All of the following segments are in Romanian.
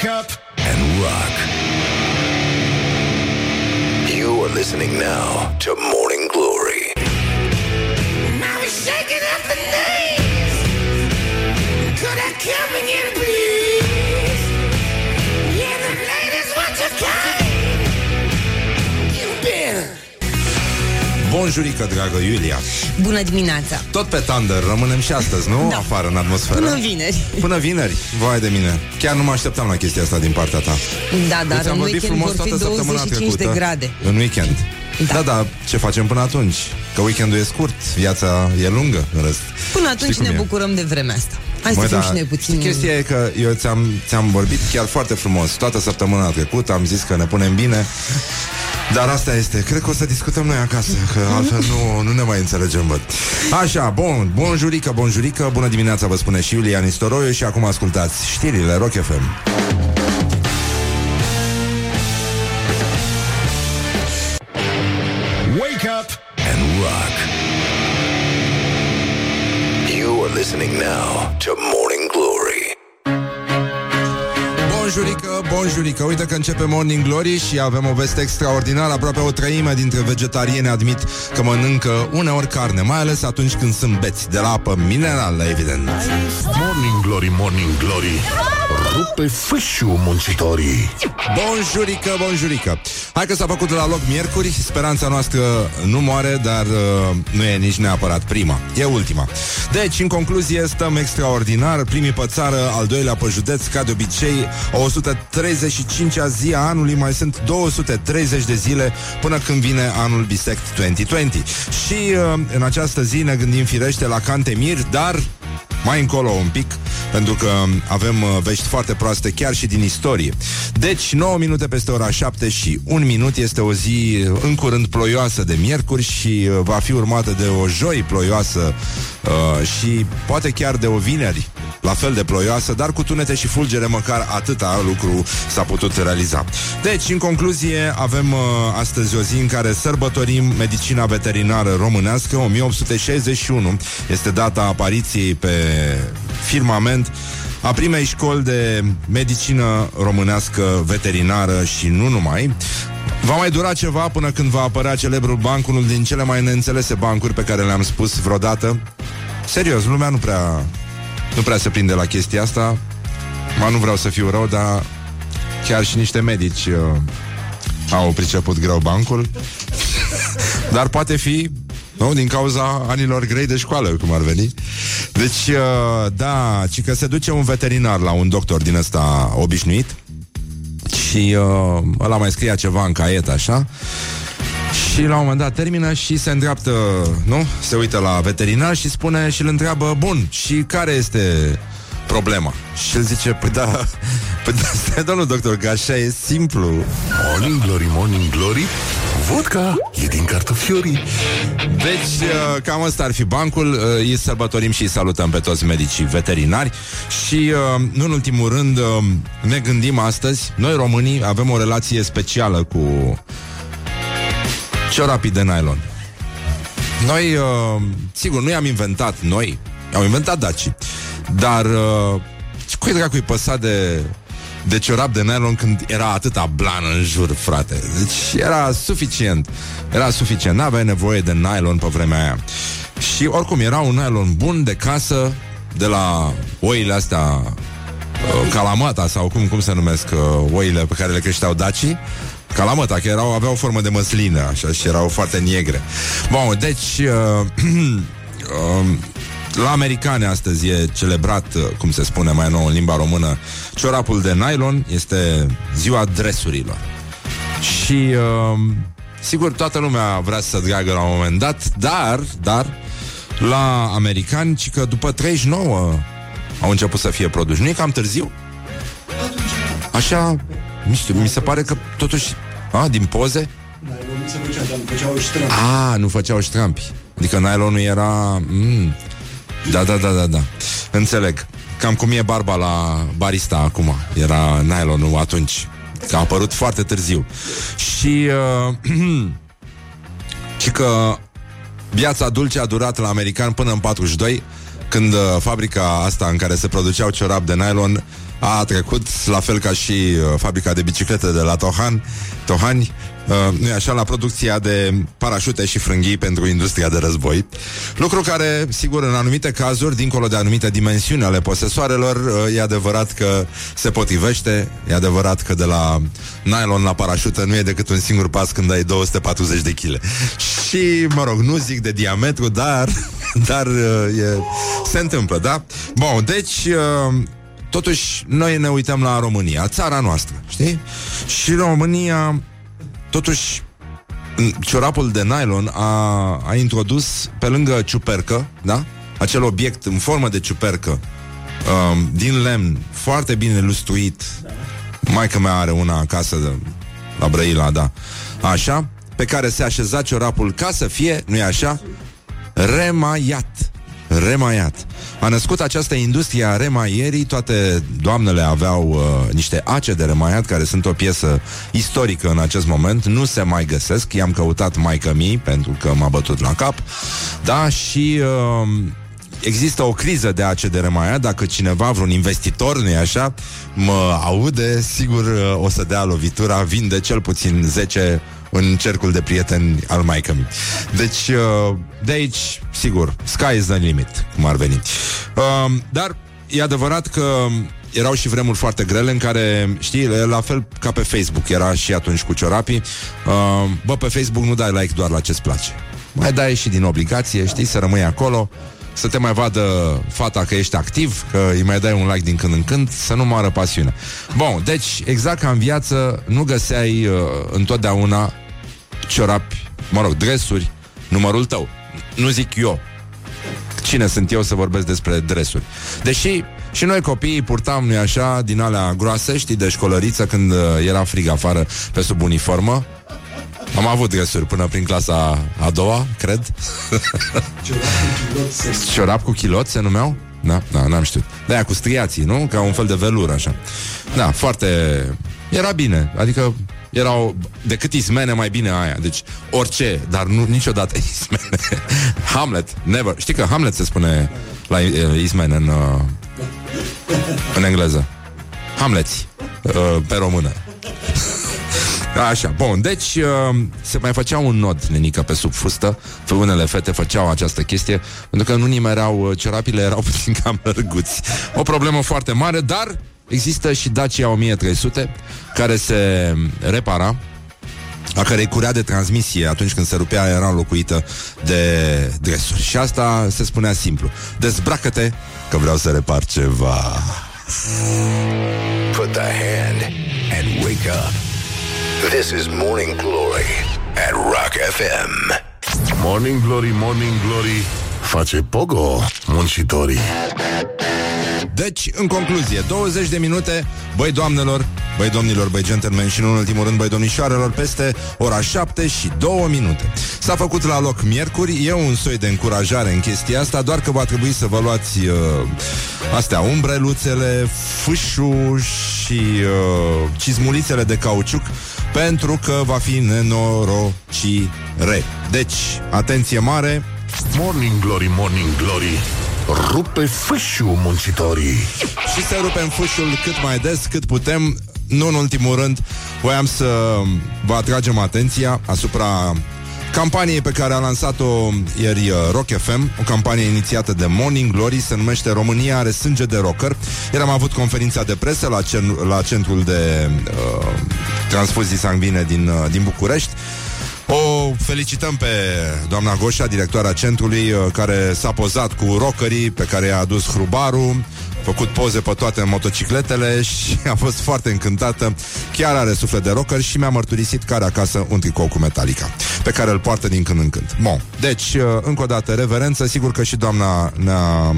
Wake up and rock. You are listening now to Morning Glory. Now he's shaking up the knees. Could I come and get a Bonjurică, dragă Iulia Bună dimineața! Tot pe Thunder rămânem și astăzi, nu? Da. Afară, în atmosferă Până vineri. Până vineri, vai de mine Chiar nu mă așteptam la chestia asta din partea ta Da, dar Deci am în vorbit weekend frumos vor fi toată săptămâna 25 de trecută. grade. În weekend Da. da, da, ce facem până atunci? Că weekendul e scurt, viața e lungă în rest Până atunci Știi cum ne e? bucurăm de vremea asta. Hai Mă, să fim da, și noi puțin... știi, Chestia e că eu ți-am, ți-am vorbit chiar foarte frumos Toată săptămâna trecută am zis că ne punem bine dar asta este, cred că o să discutăm noi acasă Că altfel nu, nu ne mai înțelegem, bă Așa, bun, bonjurică, bonjurică Bună dimineața, vă spune și Iulia Nistoroiu Și acum ascultați știrile Rock FM Wake up and rock. You are listening now to Morning Glory. Bonjurică, bonjurică Uite că începe Morning Glory și avem o veste extraordinară. Aproape o treime dintre vegetarieni admit că mănâncă uneori carne Mai ales atunci când sunt beți De la apă minerală, evident. Morning Glory, Morning Glory Rupe fâșiu muncitorii. Bonjurică, bonjurică. Hai că s-a făcut la loc miercuri Speranța noastră nu moare Dar uh, nu e nici neapărat prima E ultima. Deci, în concluzie, stăm extraordinar. Primii pe țară, al doilea pe județ Ca de obicei, 135-a zi a anului Mai sunt 230 de zile Până când vine anul Bisect 2020 Și uh, în această zi ne gândim firește la Cantemir Dar mai încolo un pic, pentru că avem uh, vești foarte proaste chiar și din istorie. Deci, 9 minute peste ora 7 și 1 minut este o zi uh, în curând ploioasă de miercuri și uh, va fi urmată de o joi ploioasă uh, și poate chiar de o vineri la fel de ploioasă, dar cu tunete și fulgere măcar atâta lucru s-a putut realiza. Deci, în concluzie, avem uh, astăzi o zi în care sărbătorim medicina veterinară românească, 1861 este data apariției pe firmament a primei școli de medicină românească veterinară și nu numai. Va mai dura ceva până când va apărea celebrul banc, unul din cele mai neînțelese bancuri pe care le-am spus vreodată. Serios, lumea nu prea, nu prea se prinde la chestia asta. Ma nu vreau să fiu rău, dar chiar și niște medici uh, au priceput greu bancul. Dar poate fi nu? Din cauza anilor grei de școală, cum ar veni. Deci, uh, da, ci că se duce un veterinar la un doctor din ăsta obișnuit și uh, ăla mai scria ceva în caiet, așa, și la un moment dat termină și se îndreaptă, nu? Se uită la veterinar și spune și îl întreabă, bun, și care este problema? Și el zice, păi da, păi da, stai, domnul doctor, că așa e simplu. Morning Glory, Morning Glory Vodka e din cartofiorii Deci, uh, cam ăsta ar fi bancul. Uh, Îi sărbătorim și îi salutăm pe toți medicii veterinari și, uh, nu în ultimul rând, uh, ne gândim astăzi, noi românii avem o relație specială cu ciorapii de nylon. Noi, uh, sigur, nu i-am inventat noi, au inventat dacii, dar uh, cui dracu i păsat de de ciorap de nylon când era atâta blană în jur, frate. Deci era suficient. Era suficient. N-aveai nevoie de nylon pe vremea aia. Și oricum era un nylon bun de casă de la oile astea uh, calamata sau cum, cum se numesc uh, oile pe care le creșteau dacii Calamata, că erau, aveau formă de măslină Așa și erau foarte negre Bun, deci uh, uh, La americane astăzi e celebrat uh, Cum se spune mai nou în limba română Ciorapul de nylon Este ziua dresurilor Și uh, Sigur, toată lumea vrea să dragă la un moment dat Dar, dar La americani, ci că după 39 Au început să fie produși Nu e cam târziu? Așa, nu știu, mi se pare că totuși a, din poze? A, nu făceau ștrampi Adică nylonul era mm, Da, da, da, da, da. Înțeleg. Cam cum e barba la barista acum. Era nylonul atunci. Că a apărut foarte târziu. Și uh, Și că Viața dulce a durat la american până în 42 Când uh, fabrica asta în care se produceau ciorap de nylon a trecut, la fel ca și uh, fabrica de biciclete de la Tohan, Tohani, uh, nu așa, la producția de parașute și frânghii pentru industria de război. Lucru care, sigur, în anumite cazuri, dincolo de anumite dimensiuni ale posesoarelor, uh, e adevărat că se potrivește, e adevărat că de la nylon la parașută nu e decât un singur pas când ai 240 de kg. Și, mă rog, nu zic de diametru, dar, dar uh, e, se întâmplă, da? Bun, deci... Uh, Totuși, noi ne uităm la România, țara noastră, știi? Și România, totuși, în ciorapul de nylon a, a introdus pe lângă ciupercă, da? Acel obiect în formă de ciupercă um, din lemn, foarte bine lustruit. Maica mea are una acasă de, la Brăila, da. Așa, pe care se așeza ciorapul ca să fie, nu-i așa? Remaiat. Remaiat. A născut această industrie a remaierii, toate doamnele aveau uh, niște ace de remaiat, care sunt o piesă istorică în acest moment, nu se mai găsesc, i-am căutat mai cămii, pentru că m-a bătut la cap, da, și... Uh, Există o criză de ace de remaiat. Dacă cineva, vreun investitor, nu așa Mă aude, sigur uh, o să dea lovitura. Vinde cel puțin 10 în cercul de prieteni al maică mi. Deci, uh, de aici, sigur, sky is the limit, cum ar veni. Uh, dar e adevărat că erau și vremuri foarte grele în care, știi, la fel ca pe Facebook, era și atunci cu ciorapii. Uh, bă, pe Facebook nu dai like doar la ce-ți place. Mai dai și din obligație, știi, să rămâi acolo să te mai vadă fata că ești activ, că îi mai dai un like din când în când, să nu moară pasiunea. Bun, deci, exact ca în viață, nu găseai uh, întotdeauna ciorapi, mă rog, dresuri, numărul tău. Nu zic eu. Cine sunt eu să vorbesc despre dresuri? Deși și noi copiii purtam, nu așa, din alea groase, știi, de școlăriță când uh, era frig afară pe sub uniformă. Am avut dresuri până prin clasa a doua, cred. Ciorap cu chilot se numeau? Da, da, n-am știut. De-aia cu striații, nu? Ca un fel de velur, așa. Da, foarte... Era bine, adică erau decât ismene mai bine aia. Deci orice, dar nu niciodată ismene. Hamlet, never. Știi că Hamlet se spune la uh, ismene în, uh, în engleză. Hamleți uh, pe română. Așa, bun, deci uh, se mai făcea un nod, nenică, pe sub fustă Unele fete făceau această chestie Pentru că nu nimereau, uh, cerapile erau puțin cam lărguți O problemă foarte mare, dar există și Dacia 1300 Care se repara a cărei curea de transmisie atunci când se rupea era înlocuită de dresuri. Și asta se spunea simplu. Dezbracă-te că vreau să repar ceva. Put the hand and wake up. This is Morning Glory at Rock FM. Morning Glory, Morning Glory Face pogo muncitorii Deci, în concluzie, 20 de minute, băi doamnelor, băi domnilor, băi gentlemen și, în ultimul rând, băi domnișoarelor, peste ora 7 și 2 minute. S-a făcut la loc miercuri, e un soi de încurajare în chestia asta, doar că va trebui să vă luați uh, astea, umbreluțele, fâșul și uh, cizmulițele de cauciuc, pentru că va fi nenorocire. Deci, atenție mare, Morning Glory, Morning Glory Rupe fâșiu muncitorii și să rupem fâșul cât mai des, cât putem. Nu în ultimul rând, voiam să vă atragem atenția asupra campaniei pe care a lansat-o ieri uh, Rock FM, o campanie inițiată de Morning Glory, se numește România are sânge de rocker. Iar am avut conferința de presă la, cen- la centrul de uh, transfuzii sanguine din, uh, din București. O felicităm pe doamna Goșa, directoarea centrului, uh, care s-a pozat cu rockerii pe care i-a adus hrubarul, făcut poze pe toate motocicletele și a fost foarte încântată. Chiar are suflet de rocker și mi-a mărturisit că are acasă un tricou cu Metallica, pe care îl poartă din când în când. Bun, deci, uh, încă o dată, reverență, sigur că și doamna ne-a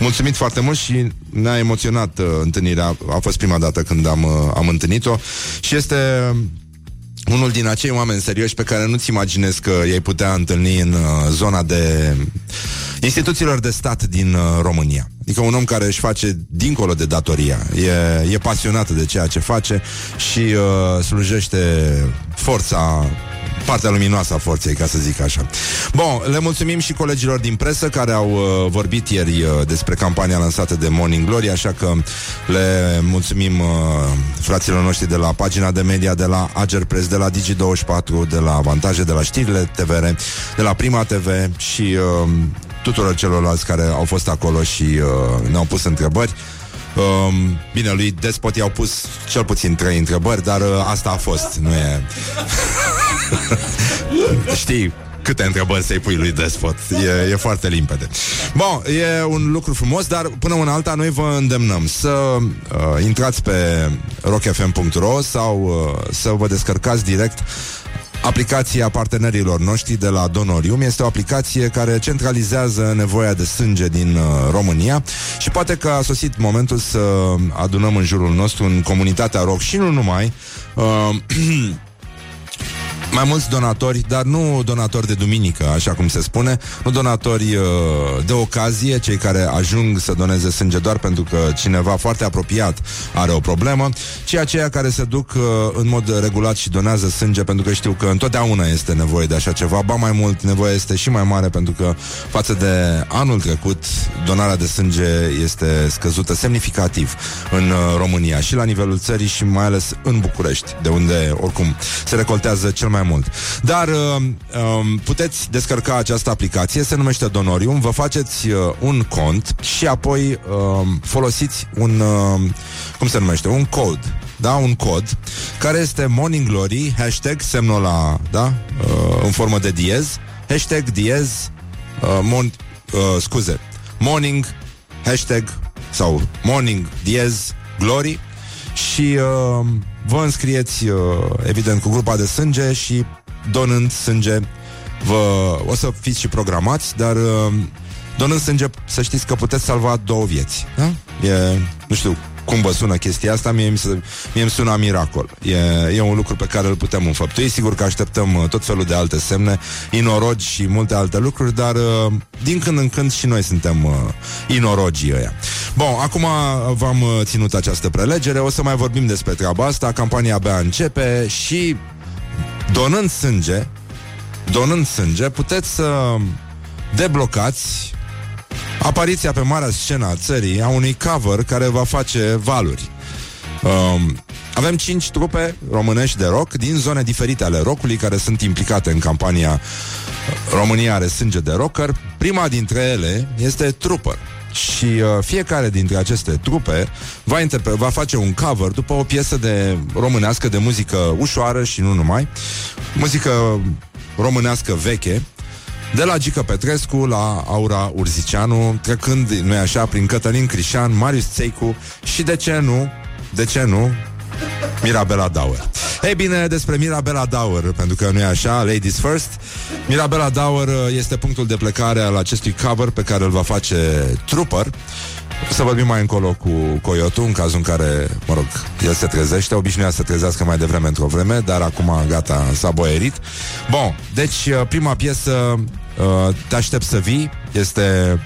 mulțumit foarte mult și ne-a emoționat uh, întâlnirea. A fost prima dată când am, uh, am întâlnit-o și este unul din acei oameni serioși pe care nu-ți imaginezi că ei putea întâlni în uh, zona de instituțiilor de stat din uh, România. Adică un om care își face dincolo de datoria. E, e pasionat de ceea ce face și uh, slujește forța partea luminoasă a forței, ca să zic așa. Bun, le mulțumim și colegilor din presă care au uh, vorbit ieri uh, despre campania lansată de Morning Glory, așa că le mulțumim uh, fraților noștri de la pagina de media, de la Ager Press, de la Digi24, de la Avantaje, de la știrile TVR, de la Prima TV și uh, tuturor celorlalți care au fost acolo și uh, ne-au pus întrebări. Um, bine, lui Despot i-au pus cel puțin trei întrebări, dar uh, asta a fost, nu e... Știi câte întrebări să-i pui lui Despot. E, e foarte limpede. Bun, e un lucru frumos, dar până una alta noi vă îndemnăm să uh, intrați pe rockfm.ro sau uh, să vă descărcați direct aplicația partenerilor noștri de la Donorium. Este o aplicație care centralizează nevoia de sânge din uh, România și poate că a sosit momentul să adunăm în jurul nostru în comunitatea rock și nu numai uh, mai mulți donatori, dar nu donatori de duminică, așa cum se spune, nu donatori uh, de ocazie, cei care ajung să doneze sânge doar pentru că cineva foarte apropiat are o problemă, ci aceia care se duc uh, în mod regulat și donează sânge pentru că știu că întotdeauna este nevoie de așa ceva, ba mai mult nevoia este și mai mare pentru că față de anul trecut donarea de sânge este scăzută semnificativ în uh, România și la nivelul țării și mai ales în București, de unde oricum se recoltează cel mai mult. Dar uh, um, puteți descărca această aplicație, se numește Donorium, vă faceți uh, un cont și apoi uh, folosiți un, uh, cum se numește, un cod da, un cod, care este Morning Glory, hashtag semnul la, da, uh, în formă de diez, hashtag diez, uh, mon, uh, scuze, morning, hashtag, sau morning diez, glory, și uh, vă înscrieți, uh, evident, cu grupa de sânge și donând sânge, vă, o să fiți și programați, dar uh, donând sânge, să știți că puteți salva două vieți. Da? E, nu știu cum vă sună chestia asta, mie, mi, se, mie îmi sună miracol. E, e un lucru pe care îl putem înfăptui. Sigur că așteptăm uh, tot felul de alte semne, inorogi și multe alte lucruri, dar uh, din când în când și noi suntem uh, inorogii ăia. Bun, acum v-am uh, ținut această prelegere, o să mai vorbim despre treaba asta, campania abia începe și donând sânge, donând sânge, puteți să deblocați apariția pe marea scenă a țării a unui cover care va face valuri. Um, avem cinci trupe românești de rock din zone diferite ale rockului care sunt implicate în campania România are sânge de rocker. Prima dintre ele este Trooper. Și uh, fiecare dintre aceste trupe va, interpre- va face un cover după o piesă de românească de muzică ușoară și nu numai, muzică românească veche, de la Gică Petrescu la Aura Urzicianu, trecând, nu așa, prin Cătălin Crișan, Marius Țeicu și, de ce nu, de ce nu, Mirabela Dauer. Ei bine, despre Mirabela Dauer, pentru că nu e așa, Ladies First, Mirabela Dauer este punctul de plecare al acestui cover pe care îl va face Trooper. Să vorbim mai încolo cu Coyotu, în cazul în care, mă rog, el se trezește, obișnuia să se trezească mai devreme într-o vreme, dar acum gata, s-a boierit. Bun, deci uh, prima piesă, uh, Te aștept să vii, este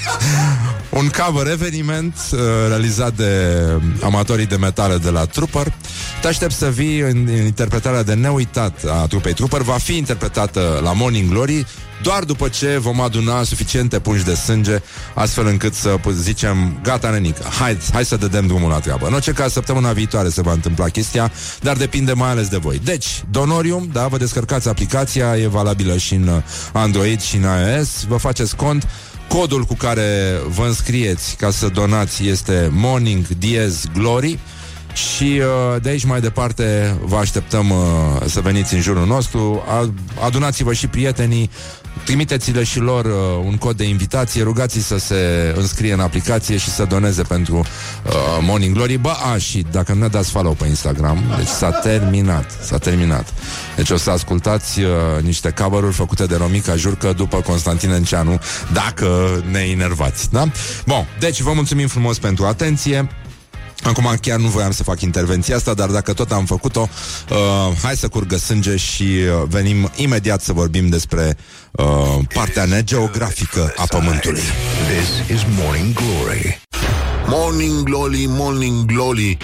un cover eveniment uh, realizat de amatorii de metale de la Trooper. Te aștept să vii în, în interpretarea de neuitat a trupei Trooper. Va fi interpretată la Morning Glory doar după ce vom aduna suficiente pungi de sânge, astfel încât să zicem, gata, nenică, hai, hai să dădem drumul la treabă. În orice caz, săptămâna viitoare se va întâmpla chestia, dar depinde mai ales de voi. Deci, Donorium, da, vă descărcați aplicația, e valabilă și în Android și în iOS, vă faceți cont, Codul cu care vă înscrieți ca să donați este Morning Diez Glory și uh, de aici mai departe vă așteptăm uh, să veniți în jurul nostru. Adunați-vă și prietenii, Trimiteți-le și lor uh, un cod de invitație, rugați să se înscrie în aplicație și să doneze pentru uh, Morning Glory. Bă, a, și dacă nu ne dați follow pe Instagram, deci s-a terminat, s-a terminat. Deci o să ascultați uh, niște cover făcute de Romica Jurcă după Constantin Enceanu, dacă ne enervați, da? Bun, deci vă mulțumim frumos pentru atenție. Acum chiar nu voiam să fac intervenția asta, dar dacă tot am făcut-o, uh, hai să curgă sânge și uh, venim imediat să vorbim despre uh, partea negeografică a Pământului. This is Morning Glory. Morning Glory, Morning Glory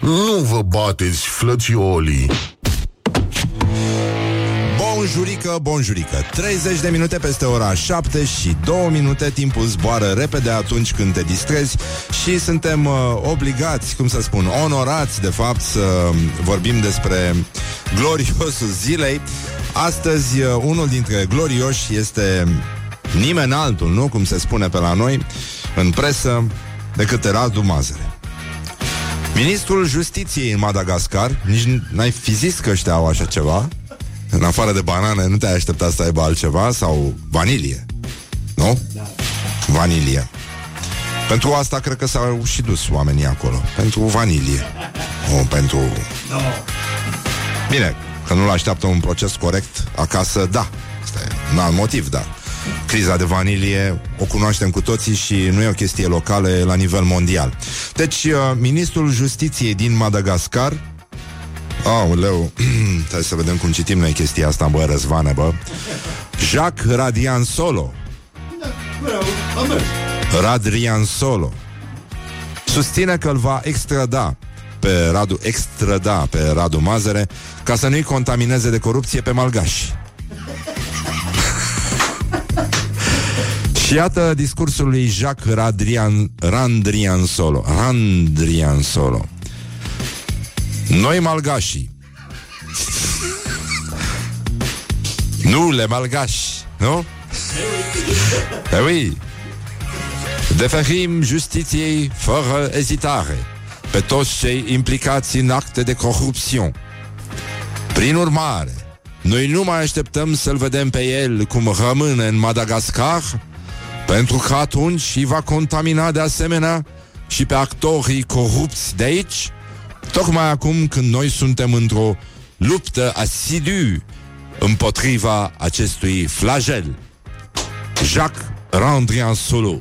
Nu vă bateți, flățiolii Bonjurică, bonjurică. 30 de minute peste ora 7 și 2 minute. Timpul zboară repede atunci când te distrezi Și suntem uh, obligați, cum să spun, onorați de fapt Să vorbim despre gloriosul zilei. Astăzi, uh, unul dintre glorioși este nimeni altul, nu? Cum se spune pe la noi În presă decât Radu Mazăre. Ministrul Justiției în Madagascar Nici n-ai fi zis că ăștia au așa ceva În afară de banane Nu te-ai așteptat să aibă altceva? Sau vanilie? Nu? Vanilie. Pentru asta cred că s-au și dus oamenii acolo. Pentru vanilie. Nu, pentru... Bine, că nu-l așteaptă un proces corect Acasă, da. Asta e un alt motiv, da. Criza de vanilie o cunoaștem cu toții și nu e o chestie locală, e la nivel mondial. Deci, uh, ministrul justiției din Madagascar Aoleu, hai să vedem cum citim noi chestia asta, bă, răzvane, bă Jacques Radian Solo Radrian Solo Susține că îl va extrada pe Radu, extrada pe Radu Mazăre ca să nu-i contamineze de corupție pe malgași. Și iată discursul lui Jacques Radrian, Randrian Solo. Randrian Solo. Noi malgașii. nu le malgași, nu? Eh oui. Deferim justiției fără ezitare pe toți cei implicați în acte de corupție. Prin urmare, noi nu mai așteptăm să-l vedem pe el cum rămâne în Madagascar, pentru că atunci îi va contamina de asemenea și pe actorii corupți de aici, tocmai acum când noi suntem într-o luptă asidu împotriva acestui flagel. Jacques Randrian Solo.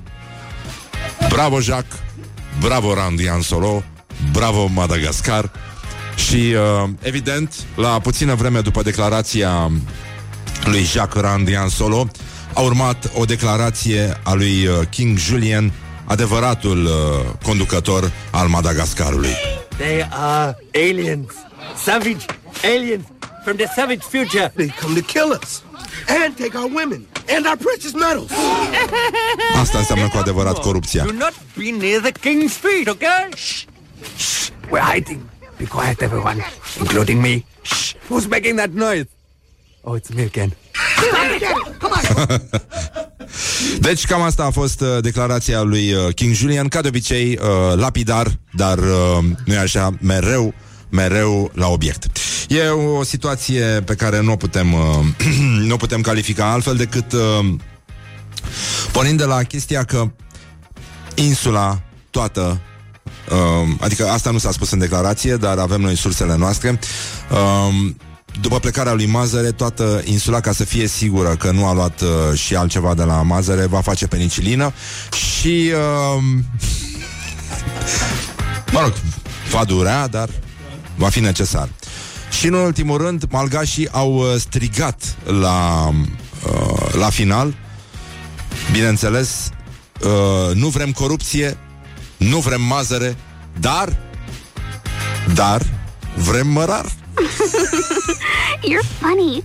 Bravo, Jacques! Bravo, Randrian Solo! Bravo, Madagascar! Și, uh, evident, la puțină vreme după declarația lui Jacques Randian Solo, a urmat o declarație a lui uh, King Julian, adevăratul uh, conducător al Madagascarului. They are aliens. Savage aliens from the savage future. They come to kill us and take our women and our precious metals. Asta înseamnă cu adevărat corupția. Do not be near the king's feet, okay? Shh. Shh. We're hiding. Be quiet, everyone, including me. Shh. Who's making that noise? Oh, it's me again. Deci cam asta a fost uh, declarația lui uh, King Julian, ca de obicei uh, lapidar, dar uh, nu e așa, mereu mereu la obiect. E o situație pe care nu o putem, uh, nu o putem califica altfel decât uh, pornind de la chestia că insula toată uh, adică asta nu s-a spus în declarație, dar avem noi sursele noastre uh, după plecarea lui Mazăre, toată insula, ca să fie sigură că nu a luat uh, și altceva de la Mazăre, va face penicilină și... Uh, mă rog, va durea, dar va fi necesar. Și în ultimul rând, malgașii au uh, strigat la, uh, la final, bineînțeles, uh, nu vrem corupție, nu vrem mazăre, dar, dar, vrem mărar. You're funny.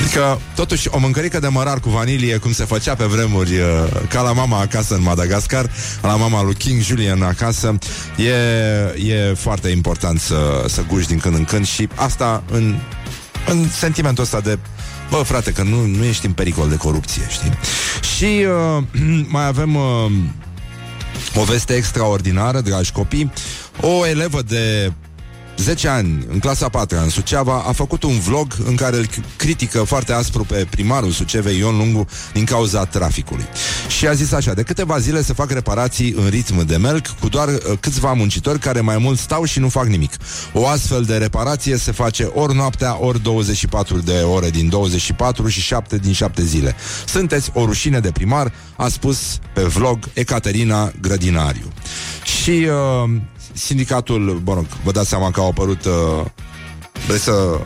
Adică, totuși, o mâncărică de mărar cu vanilie, cum se făcea pe vremuri, uh, ca la mama acasă în Madagascar, la mama lui King Julian acasă, e, e foarte important să, să guși din când în când și asta în, în sentimentul ăsta de Bă, frate, că nu, nu ești în pericol de corupție, știi? Și uh, mai avem uh, o veste extraordinară, dragi copii. O elevă de 10 ani, în clasa 4 în Suceava, a făcut un vlog în care îl critică foarte aspru pe primarul Sucevei Ion Lungu din cauza traficului. Și a zis așa, de câteva zile se fac reparații în ritm de melc cu doar uh, câțiva muncitori care mai mult stau și nu fac nimic. O astfel de reparație se face ori noaptea, ori 24 de ore din 24 și 7 din 7 zile. Sunteți o rușine de primar, a spus pe vlog Ecaterina Grădinariu. Și uh, sindicatul, mă rog, vă dați seama că au apărut... Uh, vreți să...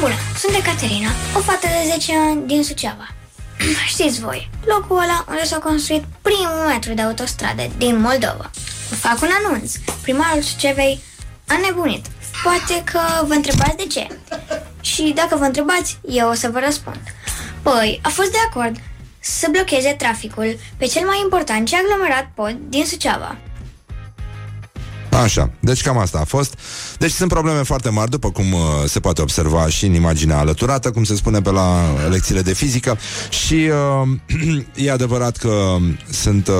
Bună, sunt Ecaterina, o fată de 10 ani din Suceava. Știți voi, locul ăla unde s-a construit primul metru de autostradă din Moldova. Fac un anunț. Primarul Sucevei a nebunit. Poate că vă întrebați de ce. și dacă vă întrebați, eu o să vă răspund. Păi, a fost de acord să blocheze traficul pe cel mai important și aglomerat pod din Suceava. Așa, deci cam asta a fost. Deci sunt probleme foarte mari, după cum uh, se poate observa și în imaginea alăturată, cum se spune pe la lecțiile de fizică. Și uh, e adevărat că sunt uh,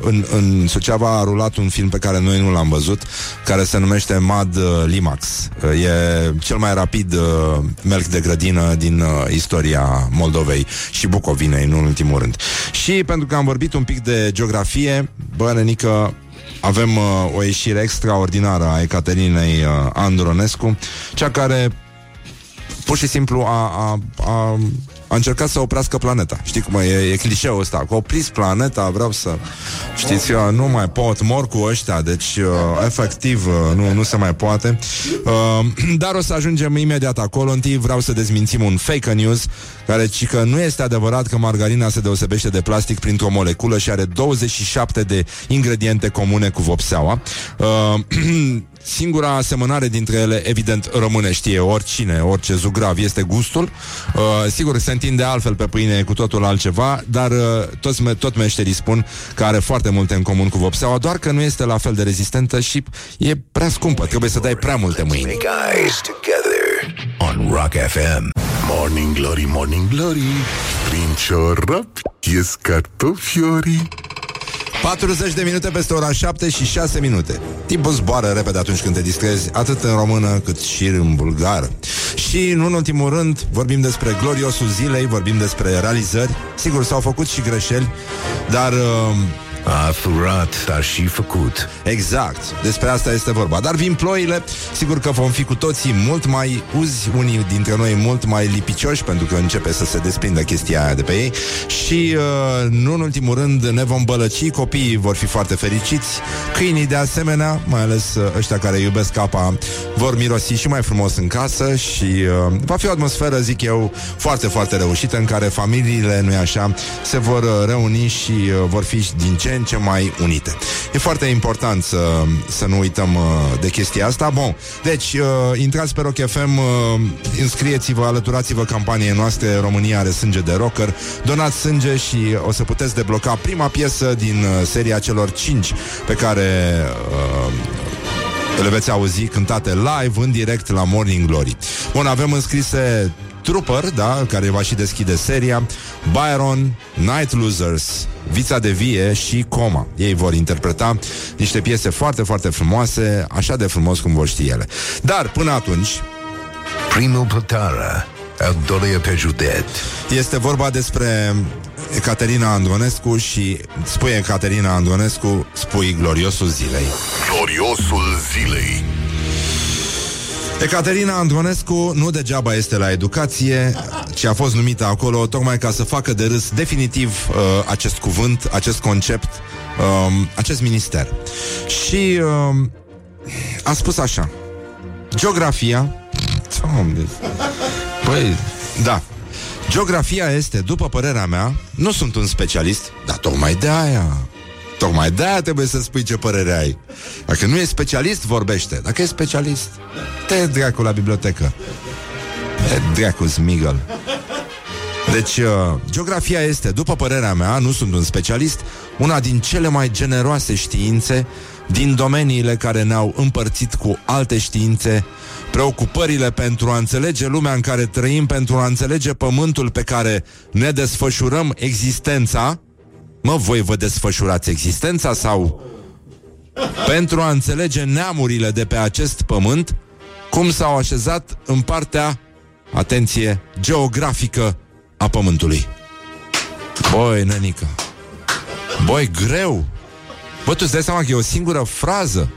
în, în Suceava a rulat un film pe care noi nu l-am văzut, care se numește Mad uh, Limax. Uh, e cel mai rapid uh, melc de grădină din uh, istoria Moldovei și Bucovinei, nu în ultimul rând. Și pentru că am vorbit un pic de geografie, bă, nenică, avem uh, o ieșire extraordinară a Ecaterinei uh, Andronescu, cea care pur și simplu a, a, a, a încercat să oprească planeta. Știi cum e, e clișeul ăsta, că opriți planeta, vreau să... Știți, eu nu mai pot, mor cu ăștia, deci uh, efectiv uh, nu, nu se mai poate. Uh, dar o să ajungem imediat acolo. Întâi vreau să dezmințim un fake news care ci că nu este adevărat că margarina se deosebește de plastic printr-o moleculă și are 27 de ingrediente comune cu vopseaua. Uh, Singura asemănare dintre ele, evident, rămâne, știe oricine, orice zugrav, este gustul. Uh, sigur, se întinde altfel pe pâine cu totul altceva, dar uh, toți, me- tot meșterii spun că are foarte multe în comun cu vopseaua, doar că nu este la fel de rezistentă și e prea scumpă. Trebuie să dai prea multe mâini. Make eyes together on Rock FM. Morning Glory, Morning Glory Prin ciorap ies cartofiorii 40 de minute peste ora 7 și 6 minute. Timpul zboară repede atunci când te distrezi, atât în română cât și în bulgară. Și, nu în ultimul rând, vorbim despre gloriosul zilei, vorbim despre realizări. Sigur, s-au făcut și greșeli, dar... Uh, A furat, dar și făcut. Exact, despre asta este vorba. Dar vin ploile, sigur că vom fi cu toții mult mai uzi, unii dintre noi mult mai lipicioși, pentru că începe să se desprindă chestia aia de pe ei. Și, uh, nu în ultimul rând, ne vom bălăci, copiii vor fi foarte fericiți, câinii de asemenea, mai ales uh, ăștia care iubesc apa, vor mirosi și mai frumos în casă și uh, va fi o atmosferă, zic eu, foarte, foarte reușită, în care familiile, nu-i așa, se vor uh, reuni și uh, vor fi din ce în ce mai unite. E foarte important să, să nu uităm uh, de chestia asta. Bun, deci, uh, intrați pe Rock FM, uh, înscrieți-vă, alăturați-vă campaniei noastre România are sânge de rocker, donați sânge și o să puteți debloca prima piesă din uh, seria celor 5 pe care uh, le veți auzi cântate live, în direct la Morning Glory. Bun, avem înscrise Trooper, da, care va și deschide seria, Byron, Night Losers, Vița de Vie și Coma. Ei vor interpreta niște piese foarte, foarte frumoase, așa de frumos cum vor ști ele. Dar, până atunci, Primul Plătară, al doilea pe județ. este vorba despre Caterina Andronescu și spui Caterina Andronescu, spui gloriosul zilei. Gloriosul zilei Ecaterina Andronescu nu degeaba este la educație, ci a fost numită acolo tocmai ca să facă de râs definitiv uh, acest cuvânt, acest concept, um, acest minister. Și um, a spus așa, geografia, Doamne, Păi, da. Geografia este, după părerea mea, nu sunt un specialist, dar tocmai de aia. Tocmai de aia trebuie să spui ce părere ai. Dacă nu e specialist, vorbește. Dacă e specialist, te dracu la bibliotecă. Te dracu smigăl. Deci, uh, geografia este, după părerea mea, nu sunt un specialist, una din cele mai generoase științe din domeniile care ne-au împărțit cu alte științe preocupările pentru a înțelege lumea în care trăim, pentru a înțelege pământul pe care ne desfășurăm existența. Mă, voi vă desfășurați existența sau pentru a înțelege neamurile de pe acest pământ, cum s-au așezat în partea, atenție, geografică a pământului. Băi, nănică, băi, greu. Bă, tu îți dai seama că e o singură frază.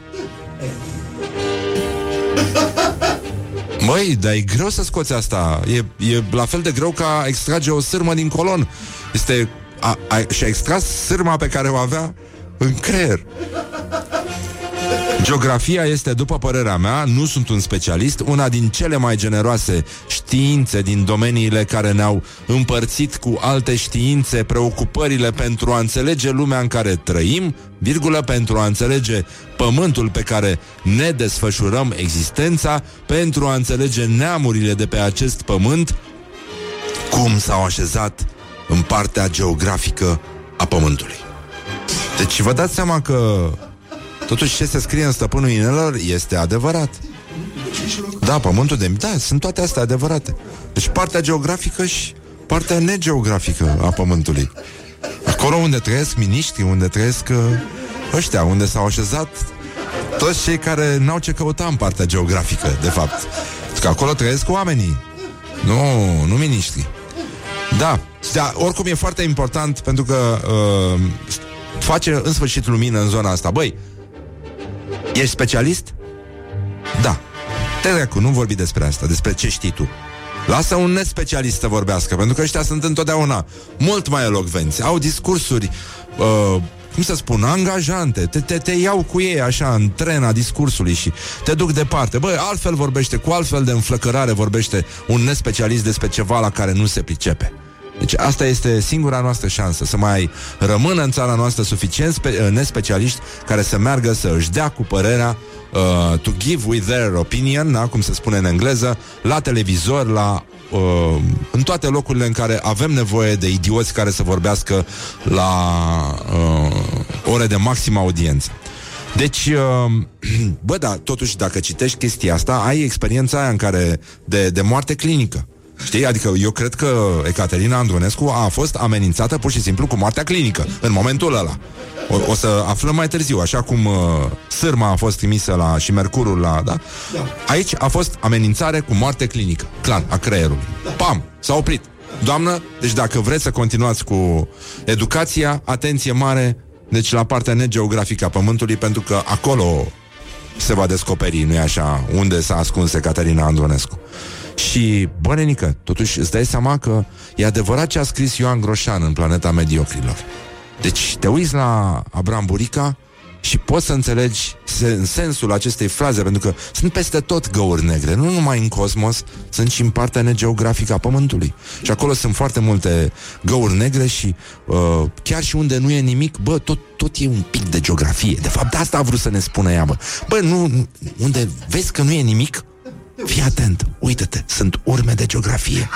Măi, dar e greu să scoți asta. E, e la fel de greu ca a extrage o sârmă din colon. Este... A, a, și-a extras sârma pe care o avea în creier. Geografia este, după părerea mea, nu sunt un specialist, una din cele mai generoase științe din domeniile care ne-au împărțit cu alte științe preocupările pentru a înțelege lumea în care trăim, virgulă, pentru a înțelege pământul pe care ne desfășurăm existența, pentru a înțelege neamurile de pe acest pământ, cum s-au așezat în partea geografică a pământului. Deci vă dați seama că totuși ce se scrie în stăpânul inelor este adevărat. Da, pământul de... Da, sunt toate astea adevărate. Deci partea geografică și partea negeografică a pământului. Acolo unde trăiesc miniștri, unde trăiesc uh, ăștia, unde s-au așezat toți cei care n-au ce căuta în partea geografică, de fapt. Că acolo trăiesc oamenii. Nu, nu miniștri. Da, da, oricum e foarte important pentru că uh, face în sfârșit lumină în zona asta. Băi, ești specialist? Da. Te dracu, nu vorbi despre asta, despre ce știi tu. Lasă un nespecialist să vorbească, pentru că ăștia sunt întotdeauna mult mai elocvenți. Au discursuri, uh, cum să spun, angajante. Te, te, te iau cu ei așa în trena discursului și te duc departe. Băi, altfel vorbește, cu altfel de înflăcărare vorbește un nespecialist despre ceva la care nu se pricepe. Deci asta este singura noastră șansă Să mai rămână în țara noastră suficient spe- uh, nespecialiști Care să meargă să își dea cu părerea uh, To give with their opinion da? Cum se spune în engleză La televizor, la uh, în toate locurile în care avem nevoie de idioți care să vorbească la uh, ore de maximă audiență. Deci, uh, bă, da, totuși, dacă citești chestia asta, ai experiența aia în care de, de moarte clinică. Știi? Adică eu cred că Ecaterina Andronescu a fost amenințată pur și simplu cu moartea clinică în momentul ăla. O, o să aflăm mai târziu, așa cum uh, sârma a fost trimisă la și mercurul la, da? da? Aici a fost amenințare cu moarte clinică, clar, a creierului. Da. Pam, s-a oprit. Doamnă, deci dacă vreți să continuați cu educația, atenție mare, deci la partea negeografică a Pământului, pentru că acolo se va descoperi, nu-i așa, unde s-a ascuns Ecaterina Andronescu. Și, bă, nenică, totuși îți dai seama că e adevărat ce a scris Ioan Groșan în Planeta Mediocrilor. Deci te uiți la Abram Burica și poți să înțelegi în sensul acestei fraze, pentru că sunt peste tot găuri negre, nu numai în cosmos, sunt și în partea negeografică a Pământului. Și acolo sunt foarte multe găuri negre și uh, chiar și unde nu e nimic, bă, tot, tot e un pic de geografie. De fapt, asta a vrut să ne spună ea, bă. Bă, nu, unde vezi că nu e nimic, Fii atent, uită-te, sunt urme de geografie.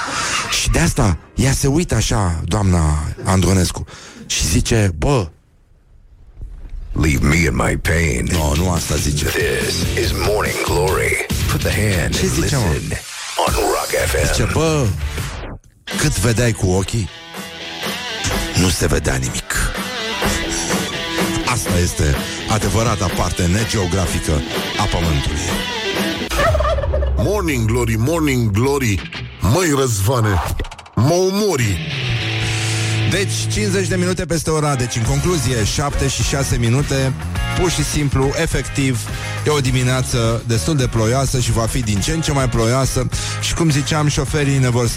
Și de asta ea se uită așa, doamna Andronescu, și zice, bă, Leave me in my pain. no, nu asta zice. This is Morning Glory. Put the hand Ce and zice, mă? listen on Rock FM. Zice, bă, cât vedeai cu ochii, nu se vedea nimic. Asta este adevărata parte negeografică a Pământului. Morning Glory, Morning Glory Măi Răzvane Mă omori. Deci, 50 de minute peste ora, deci în concluzie, 7 și 6 minute, pur și simplu, efectiv, e o dimineață destul de ploioasă și va fi din ce în ce mai ploioasă. Și cum ziceam, șoferii ne vor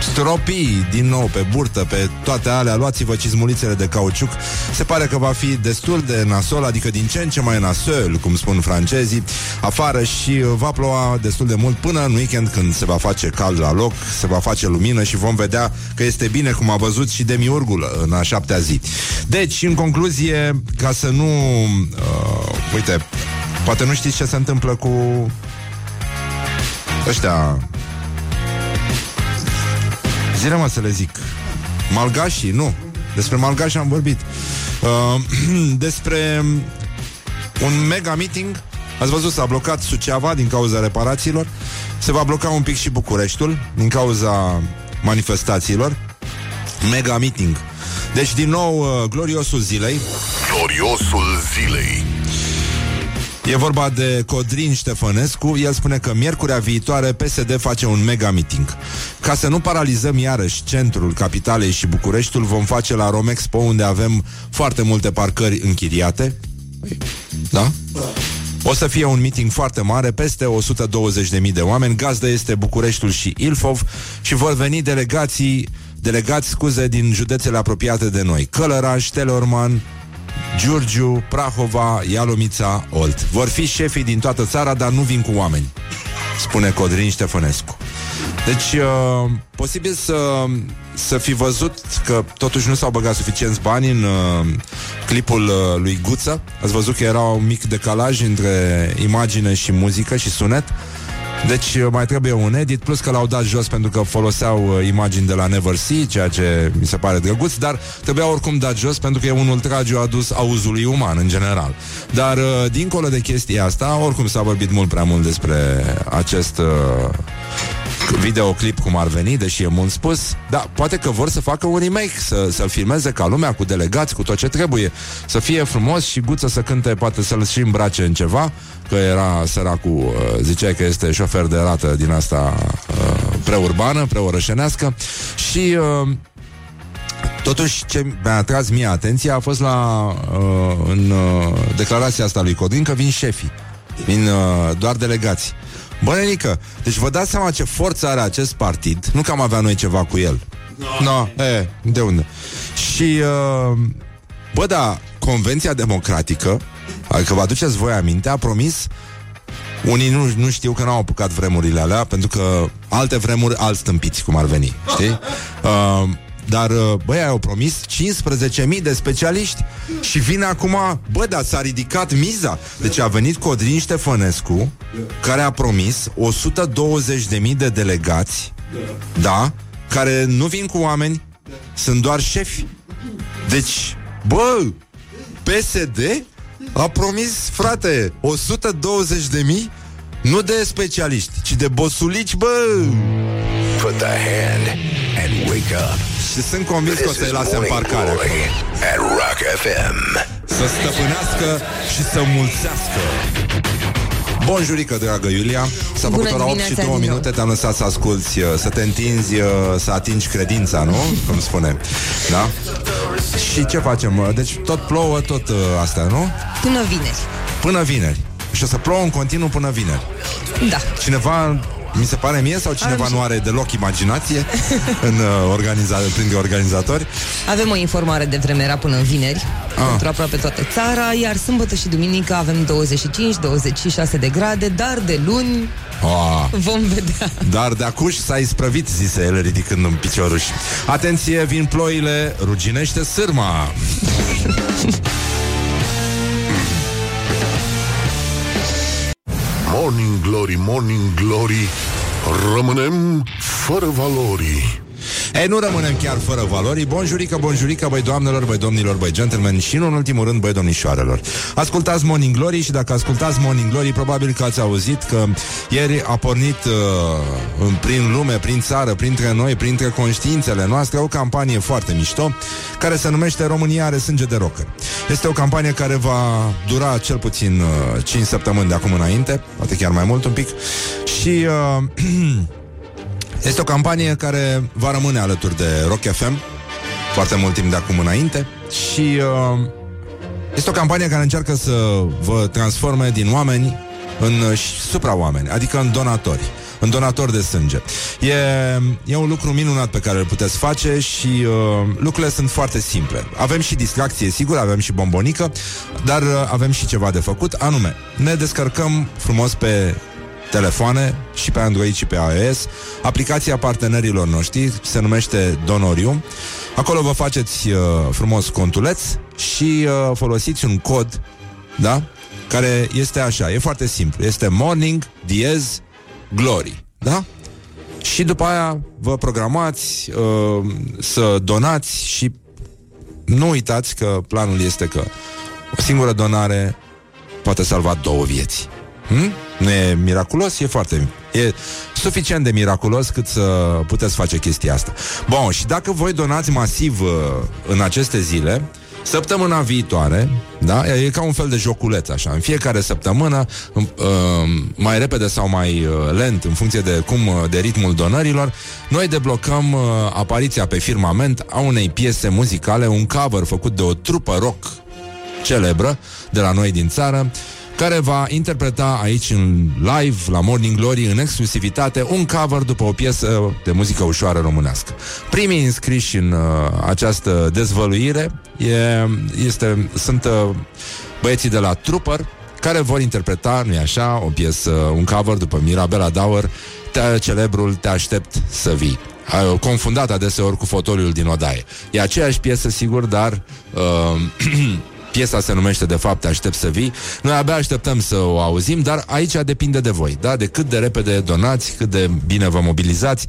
stru- stropi din nou pe burtă, pe toate alea, luați-vă cizmulițele de cauciuc. Se pare că va fi destul de nasol, adică din ce în ce mai nasol, cum spun francezii, afară și uh, va ploua destul de mult până în weekend când se va face cald la loc, se va face lumină și vom vedea că este bine cum a văzut și demiurgul în a șaptea zi. Deci, în concluzie, ca să nu... Uh, uite, poate nu știți ce se întâmplă cu ăștia Zile mă să le zic. Malgașii, nu. Despre malgași am vorbit. Uh, Despre un mega meeting. Ați văzut, s-a blocat Suceava din cauza reparațiilor. Se va bloca un pic și Bucureștiul Din cauza manifestațiilor. Mega meeting. Deci, din nou, uh, gloriosul zilei. Gloriosul zilei E vorba de Codrin Ștefănescu El spune că miercurea viitoare PSD face un mega meeting Ca să nu paralizăm iarăși centrul capitalei și Bucureștiul Vom face la Romexpo unde avem foarte multe parcări închiriate Da? O să fie un meeting foarte mare, peste 120.000 de oameni. Gazdă este Bucureștiul și Ilfov și vor veni delegații, delegați, scuze, din județele apropiate de noi. Călăraș, Teleorman, Giurgiu, Prahova, Ialomița, Olt. Vor fi șefii din toată țara, dar nu vin cu oameni, spune Codrin Ștefănescu. Deci, uh, posibil să, să fi văzut că totuși nu s-au băgat suficienți bani în uh, clipul uh, lui Guță. Ați văzut că era un mic decalaj între imagine și muzică și sunet. Deci uh, mai trebuie un edit, plus că l-au dat jos pentru că foloseau uh, imagini de la Never See, ceea ce mi se pare drăguț, dar trebuia oricum dat jos pentru că e un ultragiu adus auzului uman în general. Dar uh, dincolo de chestia asta, oricum s-a vorbit mult prea mult despre acest uh, videoclip cum ar veni, deși e mult spus, da, poate că vor să facă un remake, să, să filmeze ca lumea cu delegați, cu tot ce trebuie, să fie frumos și Guță să cânte, poate să-l și îmbrace în ceva, că era săracul, uh, zicea că este șofer de rată din asta uh, preurbană, preorășenească și uh, Totuși, ce mi-a atras mie atenția a fost la uh, în uh, declarația asta lui Codin că vin șefii, vin uh, doar delegați. Bă, nenică, deci vă dați seama ce forță are acest partid, nu că am avea noi ceva cu el. Nu, no, e, de unde? Și, uh, bă, da, Convenția Democratică, adică vă aduceți voi aminte, a promis unii nu, nu știu că n-au apucat vremurile alea Pentru că alte vremuri, alți stâmpiți Cum ar veni, știi? Uh, dar, uh, băi, au promis 15.000 de specialiști Și vine acum, bă, dar s-a ridicat miza Deci a venit Codrin Ștefănescu Care a promis 120.000 de delegați Da? Care nu vin cu oameni Sunt doar șefi Deci, bă, PSD a promis, frate, 120 de mii nu de specialiști, ci de bosulici, bă! Put the hand and wake up. Și sunt convins că o This să-i is lase în Morning parcare Glory acolo. at Rock FM. Să stăpânească și să mulțească. Bun jurică, dragă Iulia S-a Bună făcut ora 8 și dimineața 2 din nou. minute Te-am lăsat să asculti, uh, să te întinzi uh, Să atingi credința, nu? Cum spune Da? Și ce facem? Uh, Deci tot plouă, tot uh, astea, nu? Până vineri. Până vineri Și o să plouă în continuu până vineri Da. Cineva, mi se pare mie Sau cineva Am nu are deloc imaginație în, uh, organiza- printre organizatori Avem o informare de vreme era până în vineri Ah. pentru aproape toată țara, iar sâmbătă și duminică avem 25-26 de grade, dar de luni oh. vom vedea. Dar de acuși s-a isprăvit, zise el ridicând un picioruș Atenție, vin ploile, ruginește sârma Glory, Morning Glory Rămânem fără valori Ei, nu rămânem chiar fără valori. Bonjurică, bonjurică, băi doamnelor, băi domnilor, băi gentlemen Și nu în ultimul rând, băi domnișoarelor. Ascultați Morning Glory și dacă ascultați Morning Glory Probabil că ați auzit că ieri a pornit uh, în- prin lume, prin țară, printre noi, printre conștiințele noastre O campanie foarte mișto Care se numește România are sânge de rocker Este o campanie care va dura cel puțin uh, 5 săptămâni de acum înainte Poate chiar mai mult un pic. Și... Uh, Este o campanie care va rămâne alături de Rock FM foarte mult timp de acum înainte și uh, este o campanie care încearcă să vă transforme din oameni în uh, supra-oameni, adică în donatori în donator de sânge. E, e un lucru minunat pe care îl puteți face și uh, lucrurile sunt foarte simple. Avem și distracție, sigur, avem și bombonică, dar uh, avem și ceva de făcut, anume, ne descărcăm frumos pe telefoane și pe Android și pe iOS. Aplicația partenerilor noștri se numește Donorium. Acolo vă faceți uh, frumos contuleț și uh, folosiți un cod, da? Care este așa, e foarte simplu. Este Morning Diez Glory, da? Și după aia vă programați uh, să donați și nu uitați că planul este că o singură donare poate salva două vieți. Hm? Nu e miraculos? E foarte... E suficient de miraculos cât să puteți face chestia asta. Bun, și dacă voi donați masiv uh, în aceste zile, săptămâna viitoare, da? E ca un fel de joculeț, așa. În fiecare săptămână, uh, mai repede sau mai uh, lent, în funcție de cum, uh, de ritmul donărilor, noi deblocăm uh, apariția pe firmament a unei piese muzicale, un cover făcut de o trupă rock celebră de la noi din țară, care va interpreta aici în live la Morning Glory în exclusivitate un cover după o piesă de muzică ușoară românească. Primii înscriși în uh, această dezvăluire e, este, sunt uh, băieții de la Trooper care vor interpreta, nu-i așa, o piesă, un cover după Mirabela Dauer, te, celebrul Te aștept să vii uh, confundat adeseori cu fotoliul din odaie. E aceeași piesă, sigur, dar uh, piesa se numește de fapt Te aștept să vii. Noi abia așteptăm să o auzim, dar aici depinde de voi, da? De cât de repede donați, cât de bine vă mobilizați.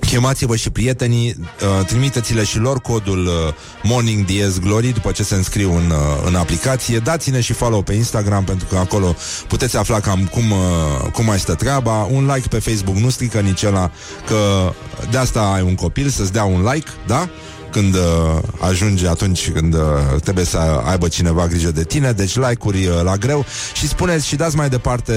Chemați-vă și prietenii, uh, trimiteți-le și lor codul uh, Morning DS Glory după ce se înscriu în, uh, în aplicație. Dați-ne și follow pe Instagram pentru că acolo puteți afla cam cum, uh, cum mai stă treaba. Un like pe Facebook nu strică nici ăla că de asta ai un copil să-ți dea un like, da? Când uh, ajunge atunci când uh, trebuie să aibă cineva grijă de tine, deci like-uri uh, la greu și spuneți și dați mai departe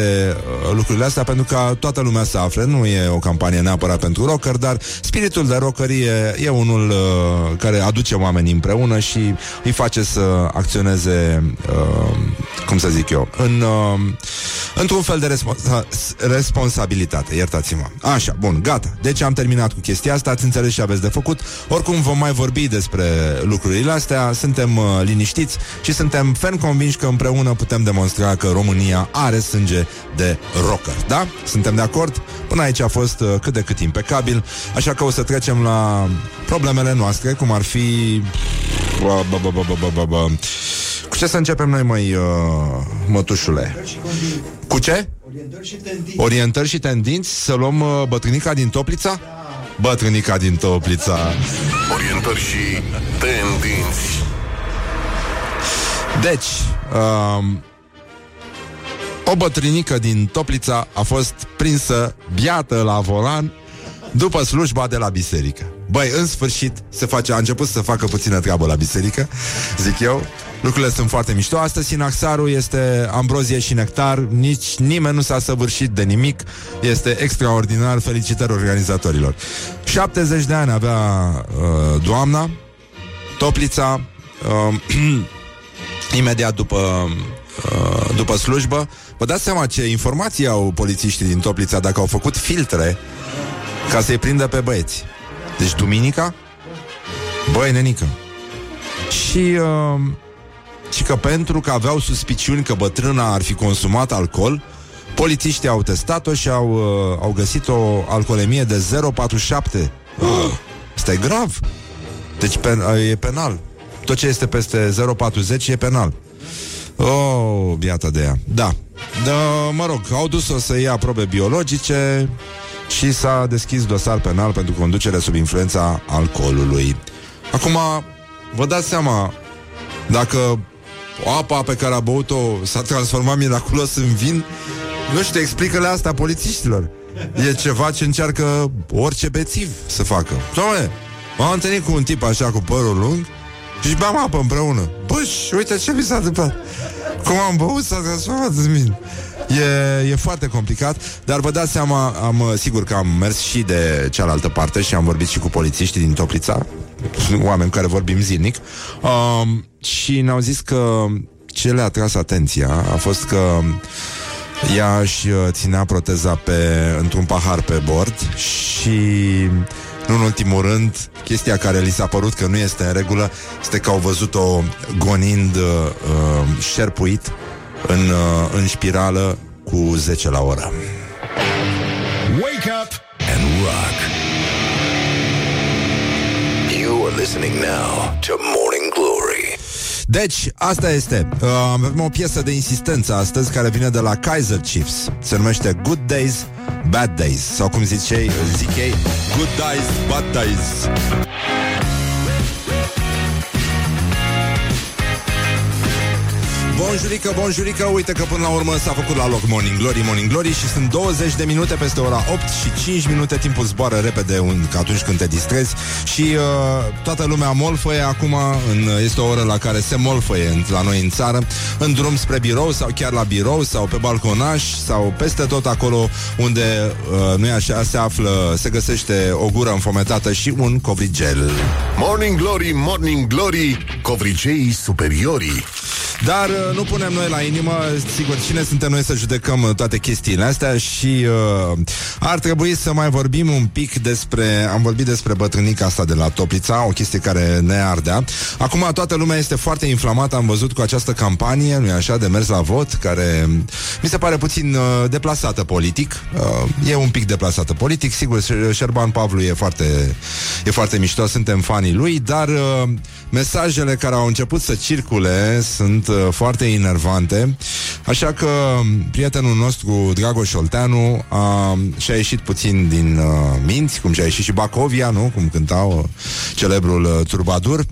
uh, lucrurile astea pentru ca toată lumea să afle. Nu e o campanie neapărat pentru rocker, dar spiritul de rockerie e unul uh, care aduce oamenii împreună și îi face să acționeze, uh, cum să zic eu, în, uh, într-un fel de responsa- responsabilitate. Iertați-mă. Așa, bun, gata. Deci am terminat cu chestia asta, ați înțeles și aveți de făcut. Oricum vom mai vorbi despre lucrurile astea, suntem uh, liniștiți și suntem ferm convinși că împreună putem demonstra că România are sânge de rocker, da? Suntem de acord? Până aici a fost uh, cât de cât impecabil, așa că o să trecem la problemele noastre, cum ar fi... Bă, bă, bă, bă, bă, bă, bă. Cu ce să începem noi, mai uh, mătușule? Cu ce? Orientări și tendinți Să luăm uh, bătrânica din Toplița? Bătrânica din Toplița Orientări și tendinți. Deci um, O bătrânică din Toplița A fost prinsă Biată la volan După slujba de la biserică Băi, în sfârșit se face, a început să facă puțină treabă la biserică Zic eu Lucrurile sunt foarte mișto. Astăzi Sinaxarul este ambrozie și nectar. Nici nimeni nu s-a săvârșit de nimic. Este extraordinar. Felicitări organizatorilor. 70 de ani avea uh, doamna Toplița uh, imediat după uh, după slujbă. Vă dați seama ce informații au polițiștii din Toplița dacă au făcut filtre ca să-i prindă pe băieți. Deci duminica Băi, nenică Și uh, și că pentru că aveau suspiciuni că bătrâna ar fi consumat alcool, polițiștii au testat-o și au, uh, au găsit o alcoolemie de 0,47. Uh, asta e grav. Deci pen, uh, e penal. Tot ce este peste 0,40 e penal. Oh, biata de ea. Da. da. Mă rog, au dus-o să ia probe biologice și s-a deschis dosar penal pentru conducere sub influența alcoolului. Acum, vă dați seama, dacă apa pe care a băut-o s-a transformat miraculos în vin, nu știu, explică-le asta polițiștilor. E ceva ce încearcă orice bețiv să facă. Doamne, m-am întâlnit cu un tip așa cu părul lung și beam apă împreună. Băș, și uite ce mi s-a întâmplat. Cum am băut s-a transformat în vin. E, e foarte complicat, dar vă dați seama, am, sigur că am mers și de cealaltă parte și am vorbit și cu polițiștii din Toplița, oameni care vorbim zilnic, um, și ne-au zis că ce le-a tras atenția a fost că ea își uh, ținea proteza pe, într-un pahar pe bord și nu în ultimul rând, chestia care li s-a părut că nu este în regulă este că au văzut-o gonind uh, uh, șerpuit în, uh, în spirală cu 10 la oră. Wake up and rock. Listening now to Morning Glory. Deci, asta este. Uh, avem o piesă de insistență astăzi care vine de la Kaiser Chiefs. Se numește Good Days, Bad Days. Sau cum zicei, zic ei, Good Days, Bad Days. Bonjurică, bonjurică, uite că până la urmă s-a făcut la loc Morning Glory, Morning Glory și sunt 20 de minute peste ora 8 și 5 minute timpul zboară repede un, ca atunci când te distrezi și uh, toată lumea molfăie acum, în, este o oră la care se molfăie în, la noi în țară, în drum spre birou sau chiar la birou sau pe balconaș sau peste tot acolo unde, uh, nu așa, se află, se găsește o gură înfometată și un covrigel. Morning Glory, Morning Glory, covriceii superiorii. Dar uh, nu punem noi la inimă, sigur, cine suntem noi să judecăm uh, toate chestiile astea? Și uh, ar trebui să mai vorbim un pic despre, am vorbit despre bătrânica asta de la Toplița, o chestie care ne ardea. Acum toată lumea este foarte inflamată, am văzut cu această campanie, nu-i așa, de mers la vot, care mi se pare puțin uh, deplasată politic. Uh, e un pic deplasată politic, sigur, Șerban Pavlu e foarte, e foarte mișto, suntem fanii lui, dar uh, mesajele care au început să circule sunt uh, foarte enervante, așa că um, prietenul nostru, Dragoș Olteanu, a, și-a ieșit puțin din uh, minți, cum și-a ieșit și Bacovia, nu? Cum cântau uh, celebrul uh, turbadur.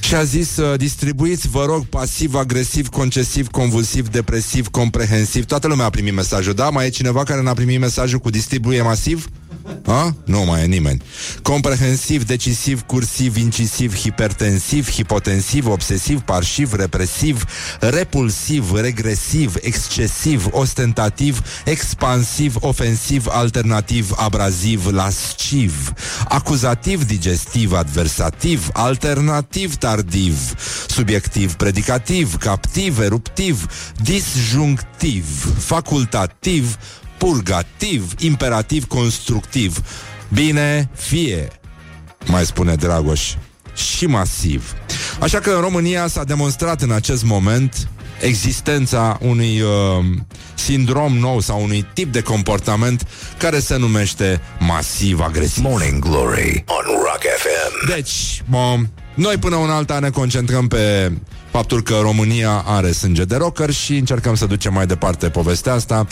Și a zis, uh, distribuiți, vă rog, pasiv, agresiv, concesiv, convulsiv, depresiv, comprehensiv. Toată lumea a primit mesajul, da? Mai e cineva care n-a primit mesajul cu distribuie masiv? A? Nu mai e nimeni. Comprehensiv, decisiv, cursiv, incisiv, hipertensiv, hipotensiv, obsesiv, parșiv, represiv, repulsiv, regresiv, excesiv, ostentativ, expansiv, ofensiv, alternativ, abraziv, lasciv, acuzativ, digestiv, adversativ, alternativ, tardiv, subiectiv, predicativ, captiv, eruptiv, disjunctiv, facultativ, purgativ, imperativ constructiv. Bine fie, mai spune Dragoș, și masiv. Așa că în România s-a demonstrat în acest moment existența unui uh, sindrom nou sau unui tip de comportament care se numește masiv agresiv. Morning Glory on Rock FM. Deci, mă, noi până un alta ne concentrăm pe faptul că România are sânge de rocker și încercăm să ducem mai departe povestea asta.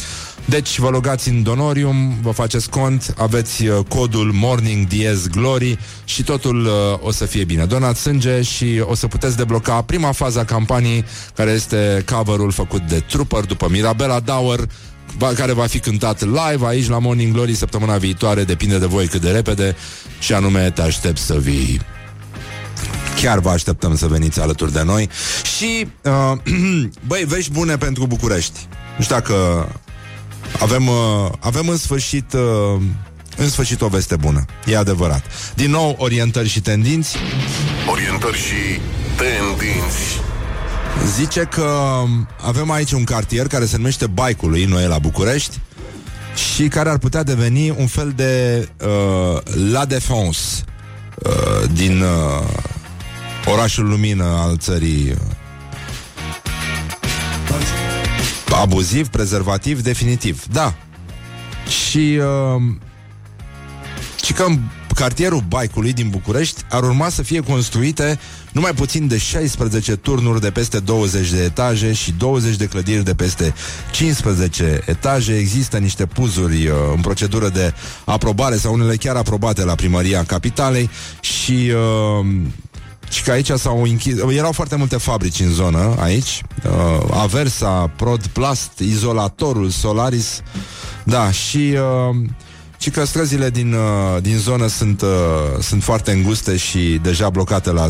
Deci vă logați în Donorium, vă faceți cont, aveți uh, codul Morning Diez Glory și totul uh, o să fie bine. Donați sânge și o să puteți debloca prima fază a campaniei, care este cover-ul făcut de Trooper după Mirabella Dower, va- care va fi cântat live aici la Morning Glory săptămâna viitoare, depinde de voi cât de repede, și anume te aștept să vii. Chiar vă așteptăm să veniți alături de noi. Și, uh, băi, vești bune pentru București. Nu știu dacă avem, uh, avem în sfârșit uh, în sfârșit o veste bună. E adevărat. Din nou, orientări și tendinți. Orientări și tendinți. Zice că avem aici un cartier care se numește Baicului, noi la București și care ar putea deveni un fel de uh, La Défense uh, din uh, orașul lumină al țării uh, abuziv, prezervativ, definitiv. Da. Și uh, și că în cartierul Baicului din București ar urma să fie construite numai puțin de 16 turnuri de peste 20 de etaje și 20 de clădiri de peste 15 etaje. Există niște puzuri uh, în procedură de aprobare sau unele chiar aprobate la primăria capitalei și uh, și că aici s-au închis... Erau foarte multe fabrici în zonă, aici. Uh, Aversa, Prod Plast, Izolatorul, Solaris. Da, și... Uh, și că străzile din, uh, din zonă sunt, uh, sunt foarte înguste și deja blocate la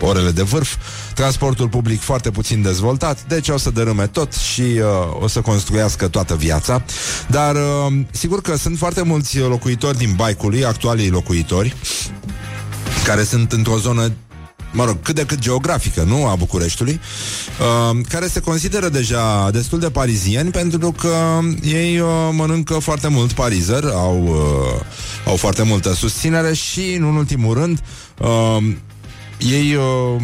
orele de vârf, transportul public foarte puțin dezvoltat, deci o să dărâme tot și uh, o să construiască toată viața. Dar uh, sigur că sunt foarte mulți locuitori din Baicului, actualii locuitori, care sunt într-o zonă mă rog, cât de cât geografică, nu, a Bucureștiului, uh, care se consideră deja destul de parizieni pentru că ei uh, mănâncă foarte mult parizer, au, uh, au foarte multă susținere și, în ultimul rând, uh, ei uh,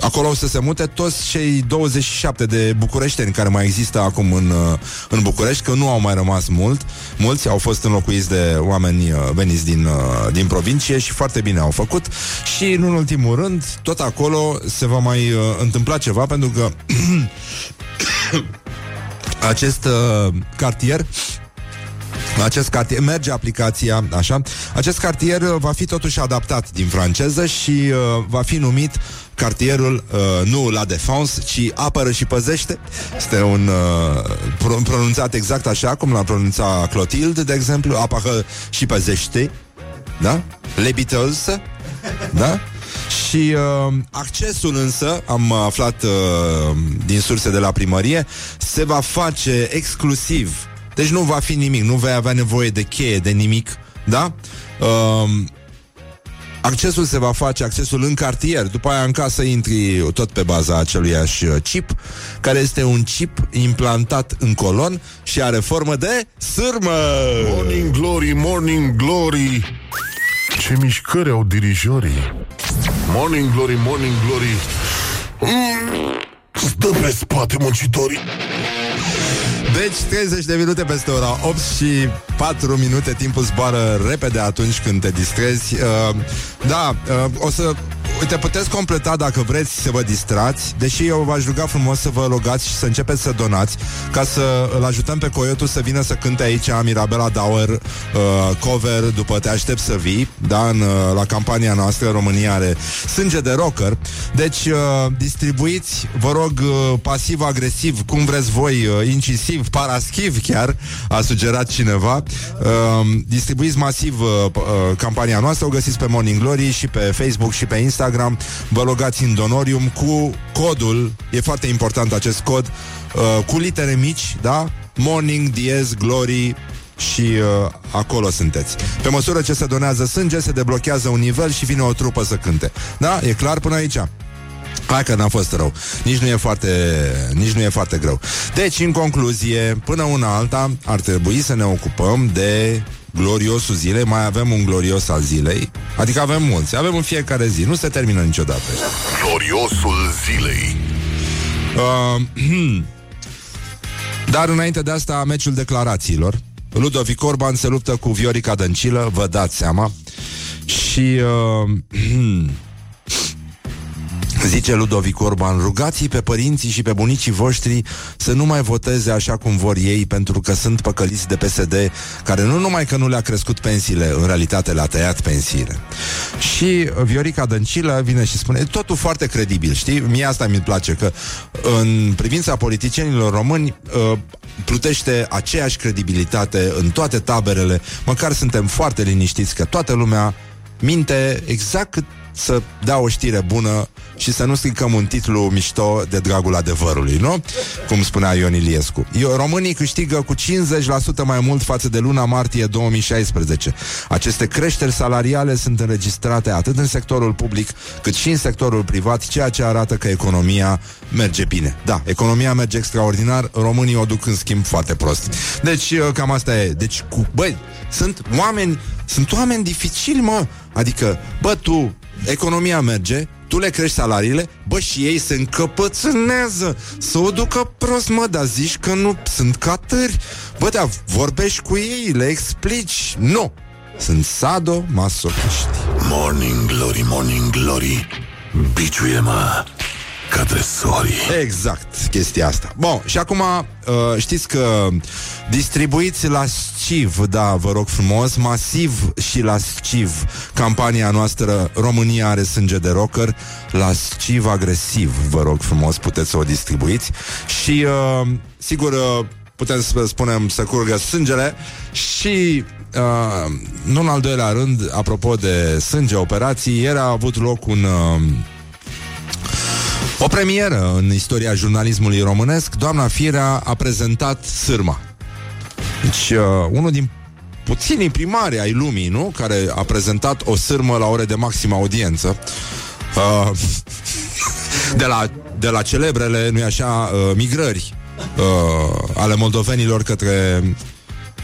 acolo o să se mute toți cei 27 de bucureșteni care mai există acum în, uh, în București, că nu au mai rămas mult. Mulți au fost înlocuiți de oameni uh, veniți din, uh, din provincie și foarte bine au făcut. Și, în ultimul rând, tot acolo se va mai uh, întâmpla ceva, pentru că acest uh, cartier acest cartier, merge aplicația, așa. Acest cartier uh, va fi totuși adaptat din franceză și uh, va fi numit cartierul uh, nu la Défense, ci apără și păzește. Este un uh, pro- pronunțat exact așa cum l-a pronunțat Clotilde, de exemplu, apără și păzește. Da? Les Beatles. Da? Și uh, accesul însă, am aflat uh, din surse de la primărie, se va face exclusiv. Deci nu va fi nimic, nu vei avea nevoie de cheie, de nimic, da? Uh, accesul se va face, accesul în cartier, după aia în casă intri tot pe baza aceluiași uh, chip, care este un chip implantat în colon și are formă de sârmă. Morning Glory, Morning Glory. Ce mișcări au dirijorii. Morning Glory, Morning Glory. Mm, Stă pe spate muncitorii Deci 30 de minute peste ora 8 și 4 minute. Timpul zboară repede atunci când te distrezi. Uh, Da, uh, o să Uite, puteți completa dacă vreți să vă distrați Deși eu v-aș ruga frumos să vă logați Și să începeți să donați Ca să îl ajutăm pe Coyotul să vină să cânte aici Mirabela Dauer uh, Cover după Te aștept să vii Da, în, uh, la campania noastră România are sânge de rocker. Deci uh, distribuiți Vă rog uh, pasiv-agresiv Cum vreți voi, uh, incisiv, paraschiv chiar A sugerat cineva. Uh, Distribuiți masiv uh, p- uh, campania noastră O găsiți pe Morning Glory și pe Facebook și pe Instagram Vă logați în Donorium cu codul E foarte important acest cod uh, Cu litere mici, da? Morning, diez, glory și uh, acolo sunteți. Pe măsură ce se donează sânge, se deblochează un nivel și vine o trupă să cânte. Da? E clar până aici? Hai că n-a fost rău. Nici nu e foarte, nici nu e foarte greu. Deci, în concluzie, până una alta, ar trebui să ne ocupăm de gloriosul zilei. Mai avem un glorios al zilei. Adică avem mulți. Avem în fiecare zi. Nu se termină niciodată. Gloriosul zilei Uh, dar înainte de asta, meciul declarațiilor. Ludovic Orban se luptă cu Viorica Dăncilă, vă dați seama. Și uh, Zice Ludovic Orban, rugați pe părinții și pe bunicii voștri să nu mai voteze așa cum vor ei, pentru că sunt păcăliți de PSD, care nu numai că nu le-a crescut pensiile, în realitate le-a tăiat pensiile. Și Viorica Dăncilă vine și spune, totul foarte credibil, știi? Mie asta mi-e place, că în privința politicienilor români uh, plutește aceeași credibilitate în toate taberele, măcar suntem foarte liniștiți că toată lumea minte exact cât să dea o știre bună și să nu stricăm un titlu mișto de dragul adevărului, nu? Cum spunea Ion Iliescu. Eu, românii câștigă cu 50% mai mult față de luna martie 2016. Aceste creșteri salariale sunt înregistrate atât în sectorul public cât și în sectorul privat, ceea ce arată că economia merge bine. Da, economia merge extraordinar, românii o duc în schimb foarte prost. Deci, cam asta e. Deci, cu, băi, sunt oameni, sunt oameni dificili, mă. Adică, bă, tu, economia merge, tu le crești salariile, bă, și ei se încăpățânează să o ducă prost, mă, dar zici că nu sunt catări. Bă, dar vorbești cu ei, le explici. Nu! Sunt sado-masochiști. Morning Glory, Morning Glory Biciuie-mă ca tresorii Exact, chestia asta. Bun, și acum uh, știți că distribuiți la SCIV, da, vă rog frumos, masiv și la SCIV, campania noastră România are sânge de rocker, la SCIV agresiv, vă rog frumos, puteți să o distribuiți. Și, uh, sigur, uh, putem să spunem să curgă sângele și uh, nu în al doilea rând, apropo de sânge, operații, ieri a avut loc un... Uh, o premieră în istoria jurnalismului românesc, doamna Firea a prezentat sârma. Deci, uh, unul din puținii primari ai lumii, nu? Care a prezentat o sârmă la ore de maximă audiență. Uh, de, la, de la celebrele, nu-i așa, uh, migrări uh, ale moldovenilor către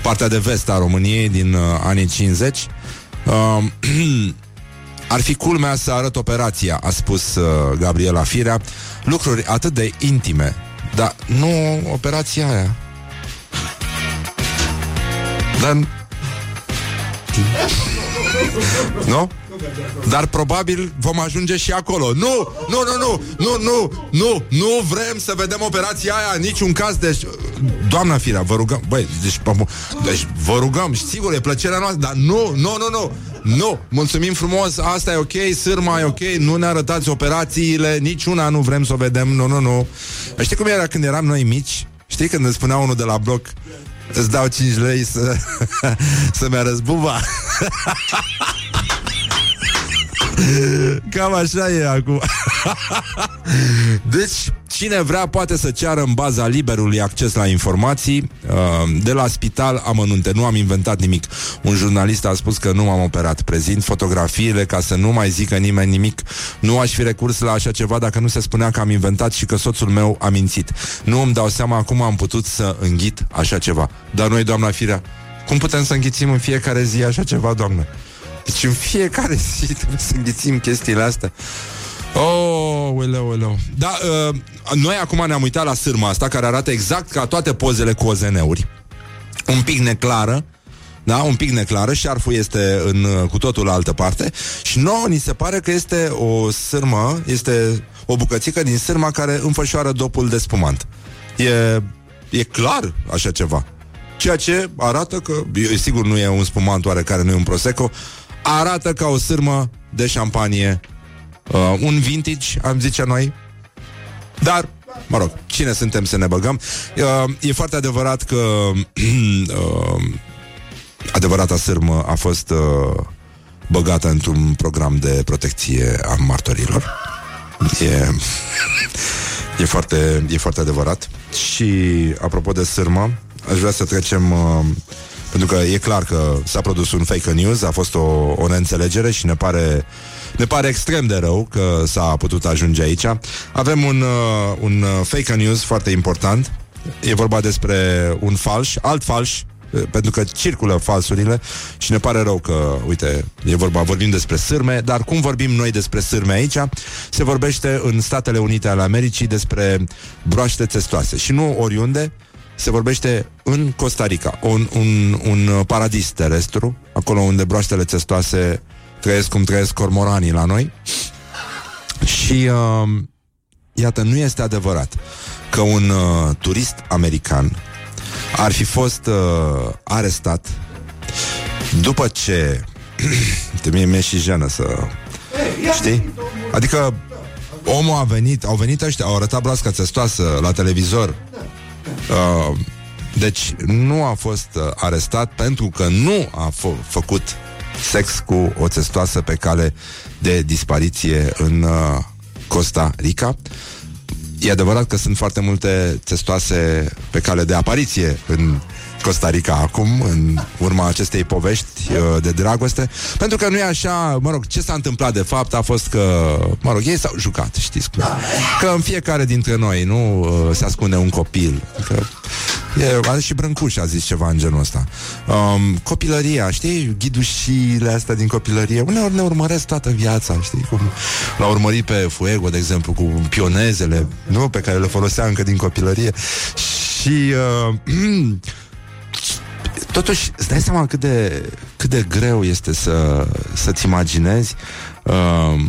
partea de vest a României din uh, anii 50. Uh, ar fi culmea să arăt operația, a spus uh, Gabriela Firea. Lucruri atât de intime, dar nu operația aia. Dar... Nu? Dar probabil vom ajunge și acolo. Nu, nu, nu, nu, nu, nu, nu, nu vrem să vedem operația aia în niciun caz. Deci, doamna Firea, vă rugăm, băi, deci, pă- deci vă rugăm, și sigur, e plăcerea noastră, dar nu, nu, nu, nu, nu, mulțumim frumos, asta e ok, sârma e ok, nu ne arătați operațiile, niciuna nu vrem să o vedem, nu, nu, nu. Știi cum era când eram noi mici? Știi când îți spunea unul de la bloc, îți dau 5 lei să, să-mi arăți buba? Cam așa e acum. deci, cine vrea poate să ceară în baza liberului acces la informații uh, de la spital amănunte. Nu am inventat nimic. Un jurnalist a spus că nu m-am operat. Prezint fotografiile ca să nu mai zică nimeni nimic. Nu aș fi recurs la așa ceva dacă nu se spunea că am inventat și că soțul meu a mințit. Nu îmi dau seama cum am putut să înghit așa ceva. Dar noi, doamna Firea, cum putem să înghițim în fiecare zi așa ceva, doamnă? Deci în fiecare zi trebuie să înghițim chestiile astea. Oh, uleu, uleu. Da, uh, noi acum ne-am uitat la sârma asta care arată exact ca toate pozele cu OZN-uri. Un pic neclară, da, un pic neclară, șarful este în uh, cu totul altă parte și nouă ni se pare că este o sârmă, este o bucățică din sârma care înfășoară dopul de spumant. E, e clar așa ceva. Ceea ce arată că, e, sigur nu e un spumant oarecare, nu e un prosecco, arată ca o sârmă de șampanie uh, un vintage, am zice noi. Dar, mă rog, cine suntem să ne băgăm? Uh, e foarte adevărat că uh, adevărata sârmă a fost uh, băgată într-un program de protecție a martorilor. E, e, foarte, e foarte adevărat. Și, apropo de sârmă, aș vrea să trecem... Uh, pentru că e clar că s-a produs un fake news, a fost o, o neînțelegere și ne pare ne pare extrem de rău că s-a putut ajunge aici. Avem un, uh, un uh, fake news foarte important. E vorba despre un falș, alt falș, uh, pentru că circulă falsurile și ne pare rău că, uite, e vorba, vorbim despre sârme, dar cum vorbim noi despre sârme aici? Se vorbește în Statele Unite ale Americii despre broaște testoase și nu oriunde, se vorbește în Costa Rica, un, un, un paradis terestru, acolo unde broaștele testoase trăiesc cum trăiesc cormoranii la noi. Și uh, iată, nu este adevărat că un uh, turist american ar fi fost uh, arestat după ce de mie mi-e și jenă să știi? Adică omul a venit, au venit ăștia, au arătat broasca testoasă la televizor uh, deci nu a fost uh, arestat pentru că nu a f- făcut sex cu o testoasă pe cale de dispariție în uh, Costa Rica. E adevărat că sunt foarte multe testoase pe cale de apariție în Costa Rica acum, în urma acestei povești uh, de dragoste. Pentru că nu e așa, mă rog, ce s-a întâmplat de fapt a fost că, mă rog, ei s-au jucat, știți cum. Că în fiecare dintre noi, nu, uh, se ascunde un copil. Că E, are și Brâncuș a zis ceva în genul ăsta. Um, copilăria, știi? Ghidușile astea din copilărie. Uneori ne urmăresc toată viața, știi? Cum l-a urmărit pe Fuego, de exemplu, cu pionezele, nu? Pe care le folosea încă din copilărie. Și... Uh, Totuși, îți dai seama cât de, cât de greu este să, să-ți imaginezi uh,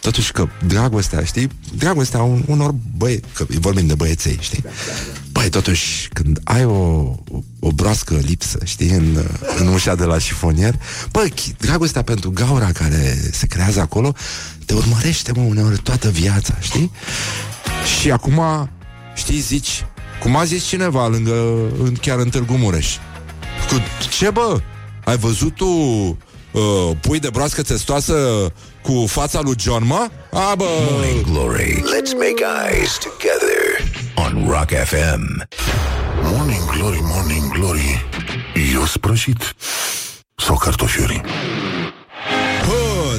Totuși că dragostea, știi? Dragostea un, unor băie, că vorbim de băieței, știi? Băi, totuși, când ai o, o, o broască lipsă, știi, în, în ușa de la șifonier, băi, dragostea pentru gaura care se creează acolo, te urmărește, mă, uneori toată viața, știi? Și acum, știi, zici, cum a zis cineva lângă, în, chiar în Târgu Mureș, cu ce, bă? Ai văzut tu uh, pui de broască testoasă cu fața lui John, mă? A, bă... Morning Glory. Let's make eyes together on Rock FM. Morning Glory, Morning Glory Eu sprășit Sau cartofiuri Bă,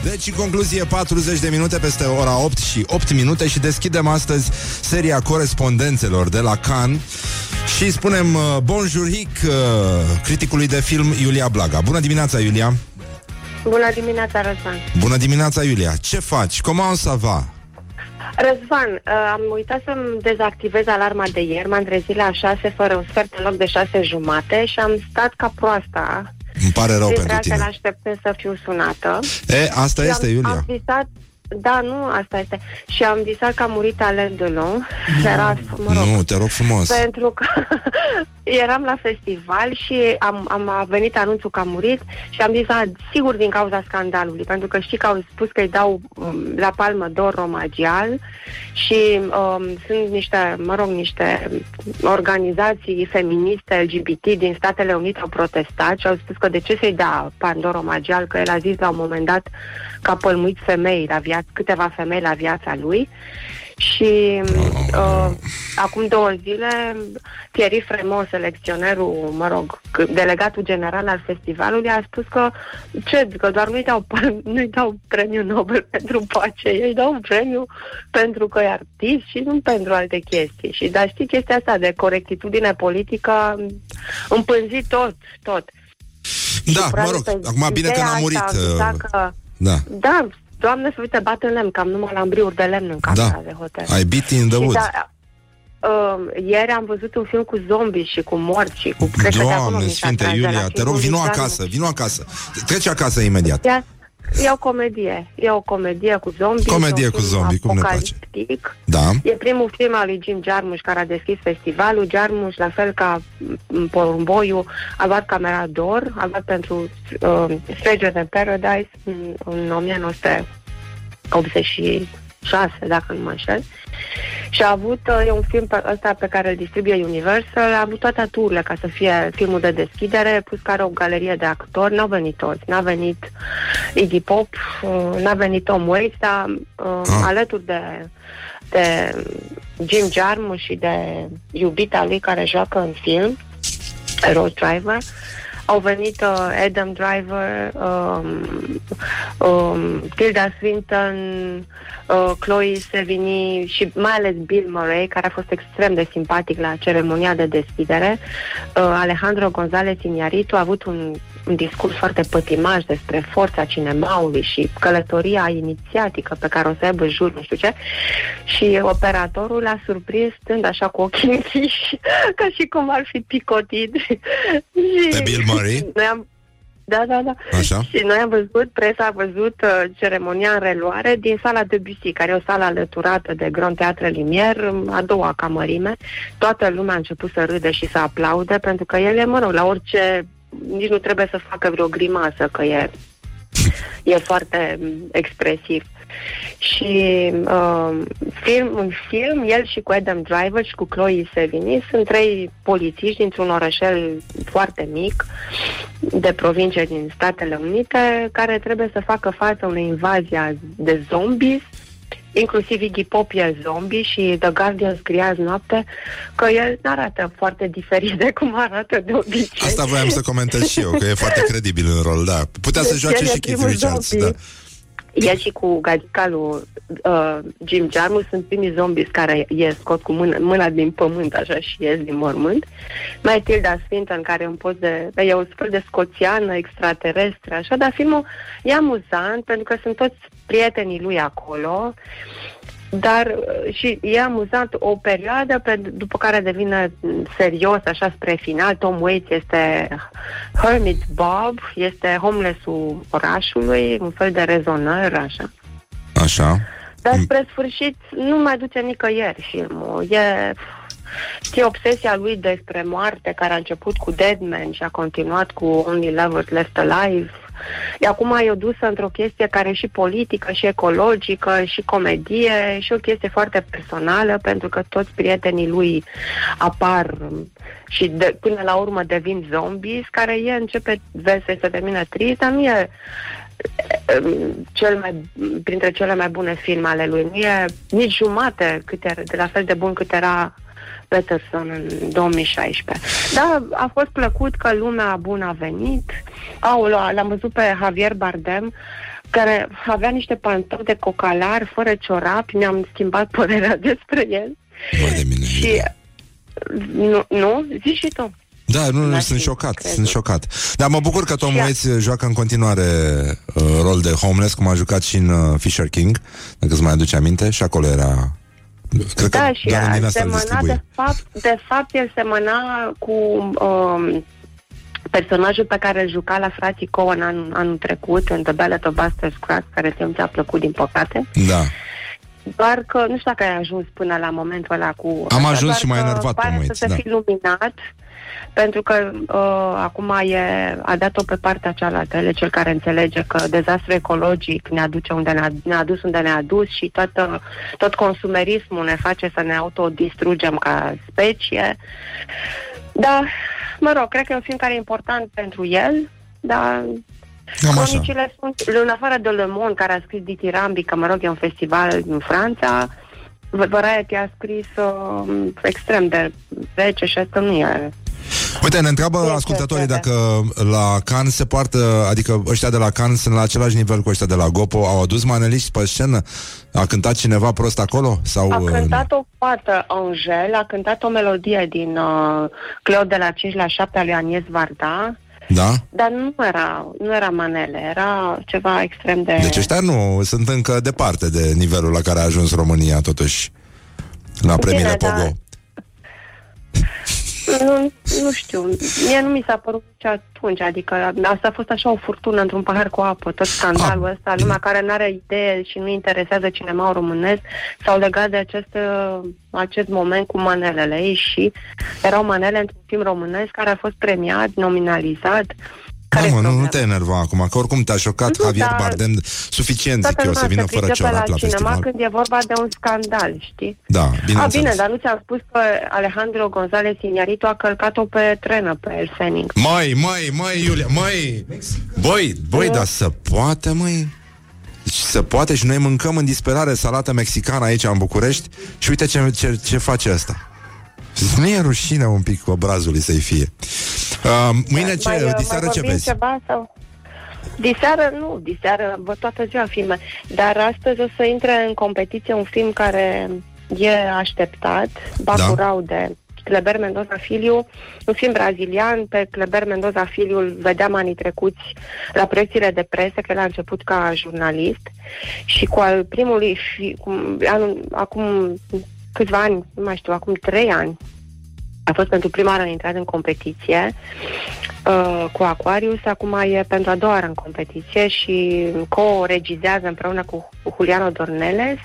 deci, în concluzie, 40 de minute peste ora 8 și 8 minute și deschidem astăzi seria corespondențelor de la Cannes și spunem uh, bonjuric uh, criticului de film Iulia Blaga. Bună dimineața, Iulia! Bună dimineața, Răzvan. Bună dimineața, Iulia! Ce faci? Cum să va? Răzvan, uh, am uitat să-mi dezactivez alarma de ieri, m-am trezit la 6 fără un sfert în loc de 6 jumate și am stat ca proasta. Îmi pare rău Dintre pentru altele tine. așteptând să fiu sunată. E, asta Și este, am, Iulia. Am visat, da, nu, asta este. Și am visat că a murit Alain Delon. Era, mă rog, Nu, te rog frumos. Pentru că eram la festival și am, am a venit anunțul că a murit și am zis, a, sigur din cauza scandalului, pentru că știi că au spus că îi dau um, la palmă dor romagial și um, sunt niște, mă rog, niște organizații feministe LGBT din Statele Unite au protestat și au spus că de ce să-i dea pandor romagial, că el a zis la un moment dat că a pălmuit femei la viață, câteva femei la viața lui Și uh, acum două zile, Thierry Fremont, selecționerul, mă rog, c- delegatul general al festivalului, a spus că ce, că doar nu-i dau, nu-i dau premiul Nobel pentru pace, ei dau un premiu pentru că e artist și nu pentru alte chestii. Și dar știi chestia asta de corectitudine politică, împânzi tot, tot. Da, Și, mă rog, practic, acum bine că ideea n-a asta murit. ajuta uh, Că, Da, da, doamne să uite, bat în lemn, că am numai lambriuri de lemn în camera da. de hotel. I beat in the Și wood. da, uh, ieri am văzut un film cu zombi și cu morți și cu... cred că de acolo Doamne, mi s-a Sfinte tras de la Iulia, te filmul rog, vino Vizaru. acasă, vino acasă. Trece acasă imediat. Ia- E o comedie. E o comedie cu zombi. Comedie e un cu film zombi, cum ne place. apocaliptic. Da. E primul film al lui Jim Jarmusch care a deschis festivalul. Jarmusch, la fel ca m, Porumboiu, a luat camera d'or, a luat pentru uh, Stranger Than Paradise în, în 1986, dacă nu mă înșel. Și a avut, uh, e un film pe ăsta pe care îl distribuie Universal, a avut toate aturile ca să fie filmul de deschidere, plus care o galerie de actori, n-au venit toți, n-a venit Iggy Pop, uh, n-a venit Tom Waits, dar uh, Ah. alături de, de Jim Jarmusch și de iubita lui care joacă în film, Rose Driver, au venit uh, Adam Driver, um, um, Tilda Swinton, uh, Chloe Sevigny și mai ales Bill Murray, care a fost extrem de simpatic la ceremonia de deschidere. Uh, Alejandro González Iñárritu a avut un, un discurs foarte pătimaș despre forța cinemaului și călătoria inițiatică pe care o să aibă jur, nu știu ce. Și operatorul l-a surprins stând așa cu ochii închiși, ca și cum ar fi picotit. Și Pe Bill Murray? Noi am, da, da, da. Așa. Și noi am văzut, presa a văzut uh, ceremonia în reluare din sala de Bussy, care e o sală alăturată de Grand Teatre Lumière, a doua camărime. Toată lumea a început să râde și să aplaude, pentru că el e, mă rog, la orice, nici nu trebuie să facă vreo grimasă, că e, e foarte mm, expresiv. Și uh, film, în film, el și cu Adam Driver și cu Chloe Sevigny sunt trei polițiști dintr-un orășel foarte mic de provincie din Statele Unite care trebuie să facă față unei invazii a- de zombies Inclusiv Iggy Pop e zombie și The Guardian scrie azi noapte că el nu arată foarte diferit de cum arată de obicei. Asta voiam să comentez și eu, că e foarte credibil în rol, da. Putea să Deci joace el e și Keith primul Richards, zombie. da. El și cu gagica lui uh, Jim Jarmusch sunt primii zombies care ies, scot cu mâna, mâna din pământ, așa, și ies din mormânt. Mai Tilda Swinton, care e un post de... E o fel de scoțiană, extraterestră, așa, dar filmul e amuzant, pentru că sunt toți prietenii lui acolo, dar uh, și e amuzant o perioadă pe, după care devine mm, serios așa spre final. Tom Waits este Hermit Bob, este homeless-ul orașului, un fel de rezonăr așa. Așa. Dar spre sfârșit nu mai duce nicăieri filmul. E Știi, obsesia lui despre moarte, care a început cu Dead Man și a continuat cu Only Lovers Left Alive. E acum e o dusă într-o chestie care e și politică, și ecologică, și comedie, și o chestie foarte personală, pentru că toți prietenii lui apar și de, până la urmă devin zombies, care e, începe, vezi, să se termină trist, dar nu e um, cel mai, printre cele mai bune filme ale lui. Nu e nici jumate cât era, de la fel de bun cât era Peterson în 2016. Da, a fost plăcut că lumea bună a venit. Aolo, l-am văzut pe Javier Bardem, care avea niște pantofi de cocalar, fără ciorapi, mi-am schimbat părerea despre el. Vai de mine. Și nu, nu? Zici și tu. Da, nu, nu, N-aș sunt fi șocat, crezut. sunt șocat. Dar mă bucur că Tom Și a- Waits joacă în continuare uh, rol de homeless, cum a jucat și în uh, Fisher King, dacă îți mai aduce aminte, și acolo era... Cred Da, că și doar în din a asta îl semăna, distribuie. de fapt, de fapt, el semăna cu um, personajul pe care îl juca la frații Cohen anul, anul trecut, în The Ballad of Buster Scruggs, care ți ți-a plăcut, din păcate. Da. Doar că nu știu dacă ai ajuns până la momentul ăla cu... Am asta, ajuns doar și m-a că enervat pare Tom să Waits, se da. fi luminat, pentru că uh, acum e, a dat-o pe partea cealaltă. El e cel care înțelege că dezastru ecologic ne aduce unde ne-a, ne-a dus unde ne-a dus și toată, tot consumerismul ne face să ne autodistrugem ca specie. Da, mă rog, cred că e un film care e important pentru el, dar Cam așa. Cronicile sunt, în afară de Le Monde, care a scris Diti Rambi, că mă rog, e un festival în Franța, Variety a scris uh, extrem de rece și asta nu e Uite, ne întreabă Este, ascultătorii este. dacă la Cannes se poartă, adică ăștia de la Cannes sunt la același nivel cu ăștia de la Gopo. Au adus maneliști pe scenă? A cântat cineva prost acolo? Sau, A uh, cântat o fată, Angel, a cântat o melodie din uh, Cleo de la 5 la 7 a lui Anies Varda, Da? dar nu era, nu era manele, era ceva extrem de... Deci ăștia nu sunt încă departe de nivelul la care a ajuns România, totuși, la premiile Bine, Pogo. da. Nu, nu știu, mie nu mi s-a părut nici atunci, adică asta a fost așa o furtună într-un pahar cu apă, tot scandalul Ah, ăsta, lumea care nu are idee și nu interesează cinema românesc, s-au legat de acest, uh, acest moment cu manelele ei și erau manele într-un film românesc care a fost premiat, nominalizat. Da, Care mă, nu, nu te enerva acum, că oricum te-a șocat Nu, Javier dar- Bardem suficient, zic Toată eu, să lumea vină se fără pricepe ciorat la cinema festival. când e vorba de un scandal, știi? Da, A, bineînțeles. bine, dar nu ți-am spus că Alejandro González Iñárritu a călcat-o pe trenă pe El Fenix. Măi, măi, măi, Iulia, măi Băi, băi, dar să poate, măi deci să poate și noi mâncăm în disperare salată mexicană aici în București și uite ce, ce, ce face asta. Nu e rușine un pic obrazului să-i fie. Uh, mâine ce, Mai, uh, diseară mai ce vorbim vezi? Ceva, sau? Diseară, nu, diseară, văd toată ziua filme, dar astăzi o să intre în competiție un film care e așteptat, Bacurau de Kleber Mendoza Filiu, un film brazilian, pe Kleber Mendoza Filiu îl vedeam anii trecuți la proiecțiile de presă, că el a început ca jurnalist și cu al primului, fi, cu, anul, acum câțiva ani, nu mai știu, acum trei ani, a fost pentru prima oară intrat în competiție uh, cu Aquarius, acum e pentru a doua oară în competiție și co-regizează împreună cu Juliano Dorneles.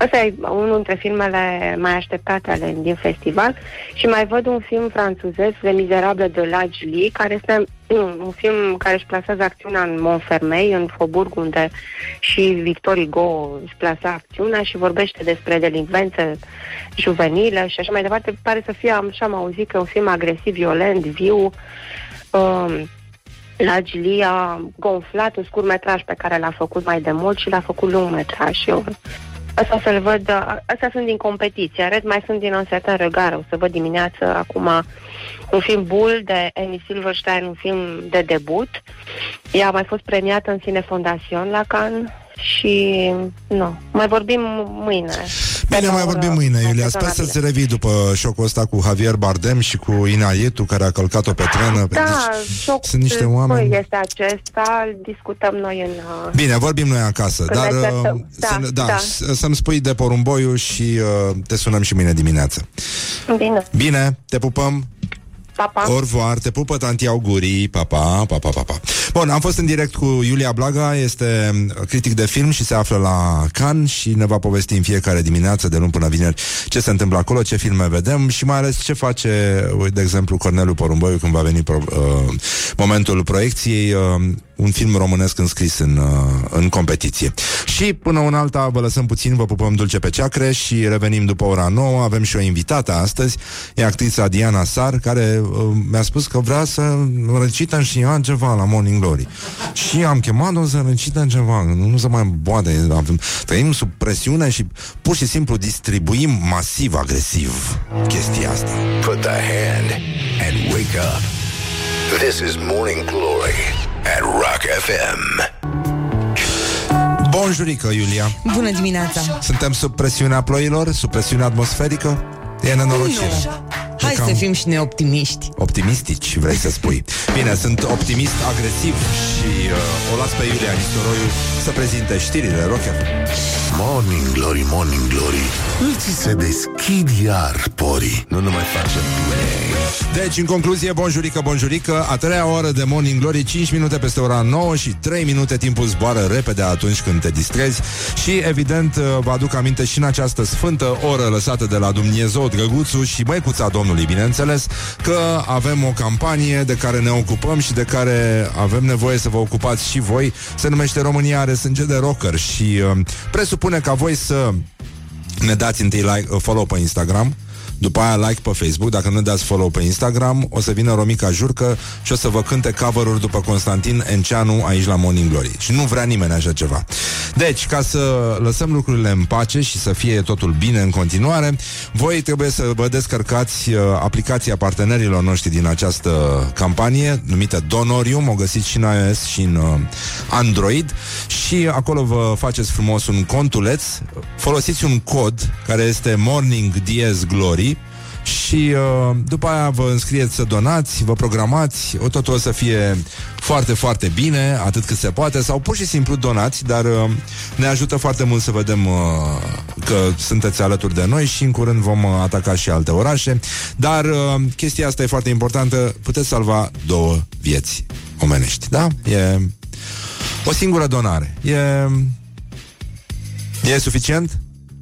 Ăsta e unul dintre filmele mai așteptate ale, din festival și mai văd un film franțuzez, Le Miserable de Lage Lee, care este mm, un film care își plasează acțiunea în Montfermeil, în Faubourg, unde și Victor Hugo își plasa acțiunea și vorbește despre delinvențe juvenile și așa mai departe. Pare să fie, am, așa am auzit că e un film agresiv, violent, viu. Um, la Gili a gonflat un scurt metraj pe care l-a făcut mai de mult și l-a făcut lung metraj. Și eu Asta să-l văd, astea sunt din competiție, în rest mai sunt din Ansetan Regard, o să văd dimineață acum un film Bull de Amy Silverstein, un film de debut. Ea a mai fost premiată în Cine Fondațion la Cannes și nu, mai vorbim mâine. Bine, De la mai oră vorbim mâine, Iulia. Sper sezonabile. să-ți revii după șocul ăsta cu Javier Bardem și cu Ina Ietu, care a călcat-o pe trenă. Da, Deci, șocul sunt niște oameni... este acesta, îl discutăm noi în... uh, Bine, vorbim noi acasă, Când dar ne uh, certăm. Da, să, da, da. s- să-mi spui de porumboiul și uh, te sunăm și mâine dimineață. Bine, Bine, te pupăm. Pa, pa. Au revoir, te pupă tanti augurii, pa, pa, pa, pa, pa, pa. Bun, am fost în direct cu Iulia Blaga, este critic de film și se află la Cannes și ne va povesti în fiecare dimineață, de luni până vineri, ce se întâmplă acolo, ce filme vedem și mai ales ce face, uite, de exemplu, Cornelu Porumboiu când va veni pro, uh, momentul proiecției, uh, un film românesc înscris în, uh, în competiție. Și până un alta vă lăsăm puțin, vă pupăm dulce pe ceacre și revenim după ora 9. Avem și o invitată astăzi, e actrița Diana Sar, care uh, mi-a spus că vrea să recităm și ea ceva la Morning Glory. Și am chemat-o să recităm ceva, nu, nu se mai boade. Avem, trăim sub presiune și pur și simplu distribuim masiv agresiv chestia asta. Put the hand and wake up. This is Morning Glory at Rock FM. Bonjurică, Iulia! Bună dimineața! Suntem sub presiunea ploilor, sub presiunea atmosferică? E nenorocire. Hai cam- să fim și noi optimiști. Optimistici, vrei să spui. Bine, sunt optimist agresiv și uh, o las pe Iulia Nistoroiu să prezinte știrile Rock FM. Morning Glory, Morning Glory. Îl ți se deschid iar porii. Nu ne mai facem. Deci, în concluzie, bonjurică, bonjurică A treia oră de Morning Glory 5 minute peste ora 9 și 3 minute Timpul zboară repede atunci când te distrezi. Și, evident, uh, vă aduc aminte și în această sfântă oră Lăsată de la Dumnezeu, Drăguțul și Măicuța Domnului, bineînțeles Că avem o campanie de care ne ocupăm Și de care avem nevoie să vă ocupați și voi. Se numește România are sânge de rocker Și uh, presupune ca voi să ne dați întâi like, uh, follow pe Instagram După aia like pe Facebook, dacă nu dați follow pe Instagram, o să vină Romica Jurcă și o să vă cânte cover după Constantin Enceanu aici la Morning Glory. Și nu vrea nimeni așa ceva. Deci, ca să lăsăm lucrurile în pace și să fie totul bine în continuare, voi trebuie să vă descărcați uh, aplicația partenerilor noștri din această campanie, numită Donorium, o găsiți și în iOS și în uh, Android și acolo vă faceți frumos un contuleț, folosiți un cod care este Morning Diez Glory. Și uh, după aia vă înscrieți să donați, vă programați, o totul o să fie foarte, foarte bine, atât cât se poate, sau pur și simplu donați, dar uh, ne ajută foarte mult să vedem uh, că sunteți alături de noi și în curând vom uh, ataca și alte orașe, dar uh, chestia asta e foarte importantă, puteți salva două vieți omenești, da? E o singură donare. E, e suficient?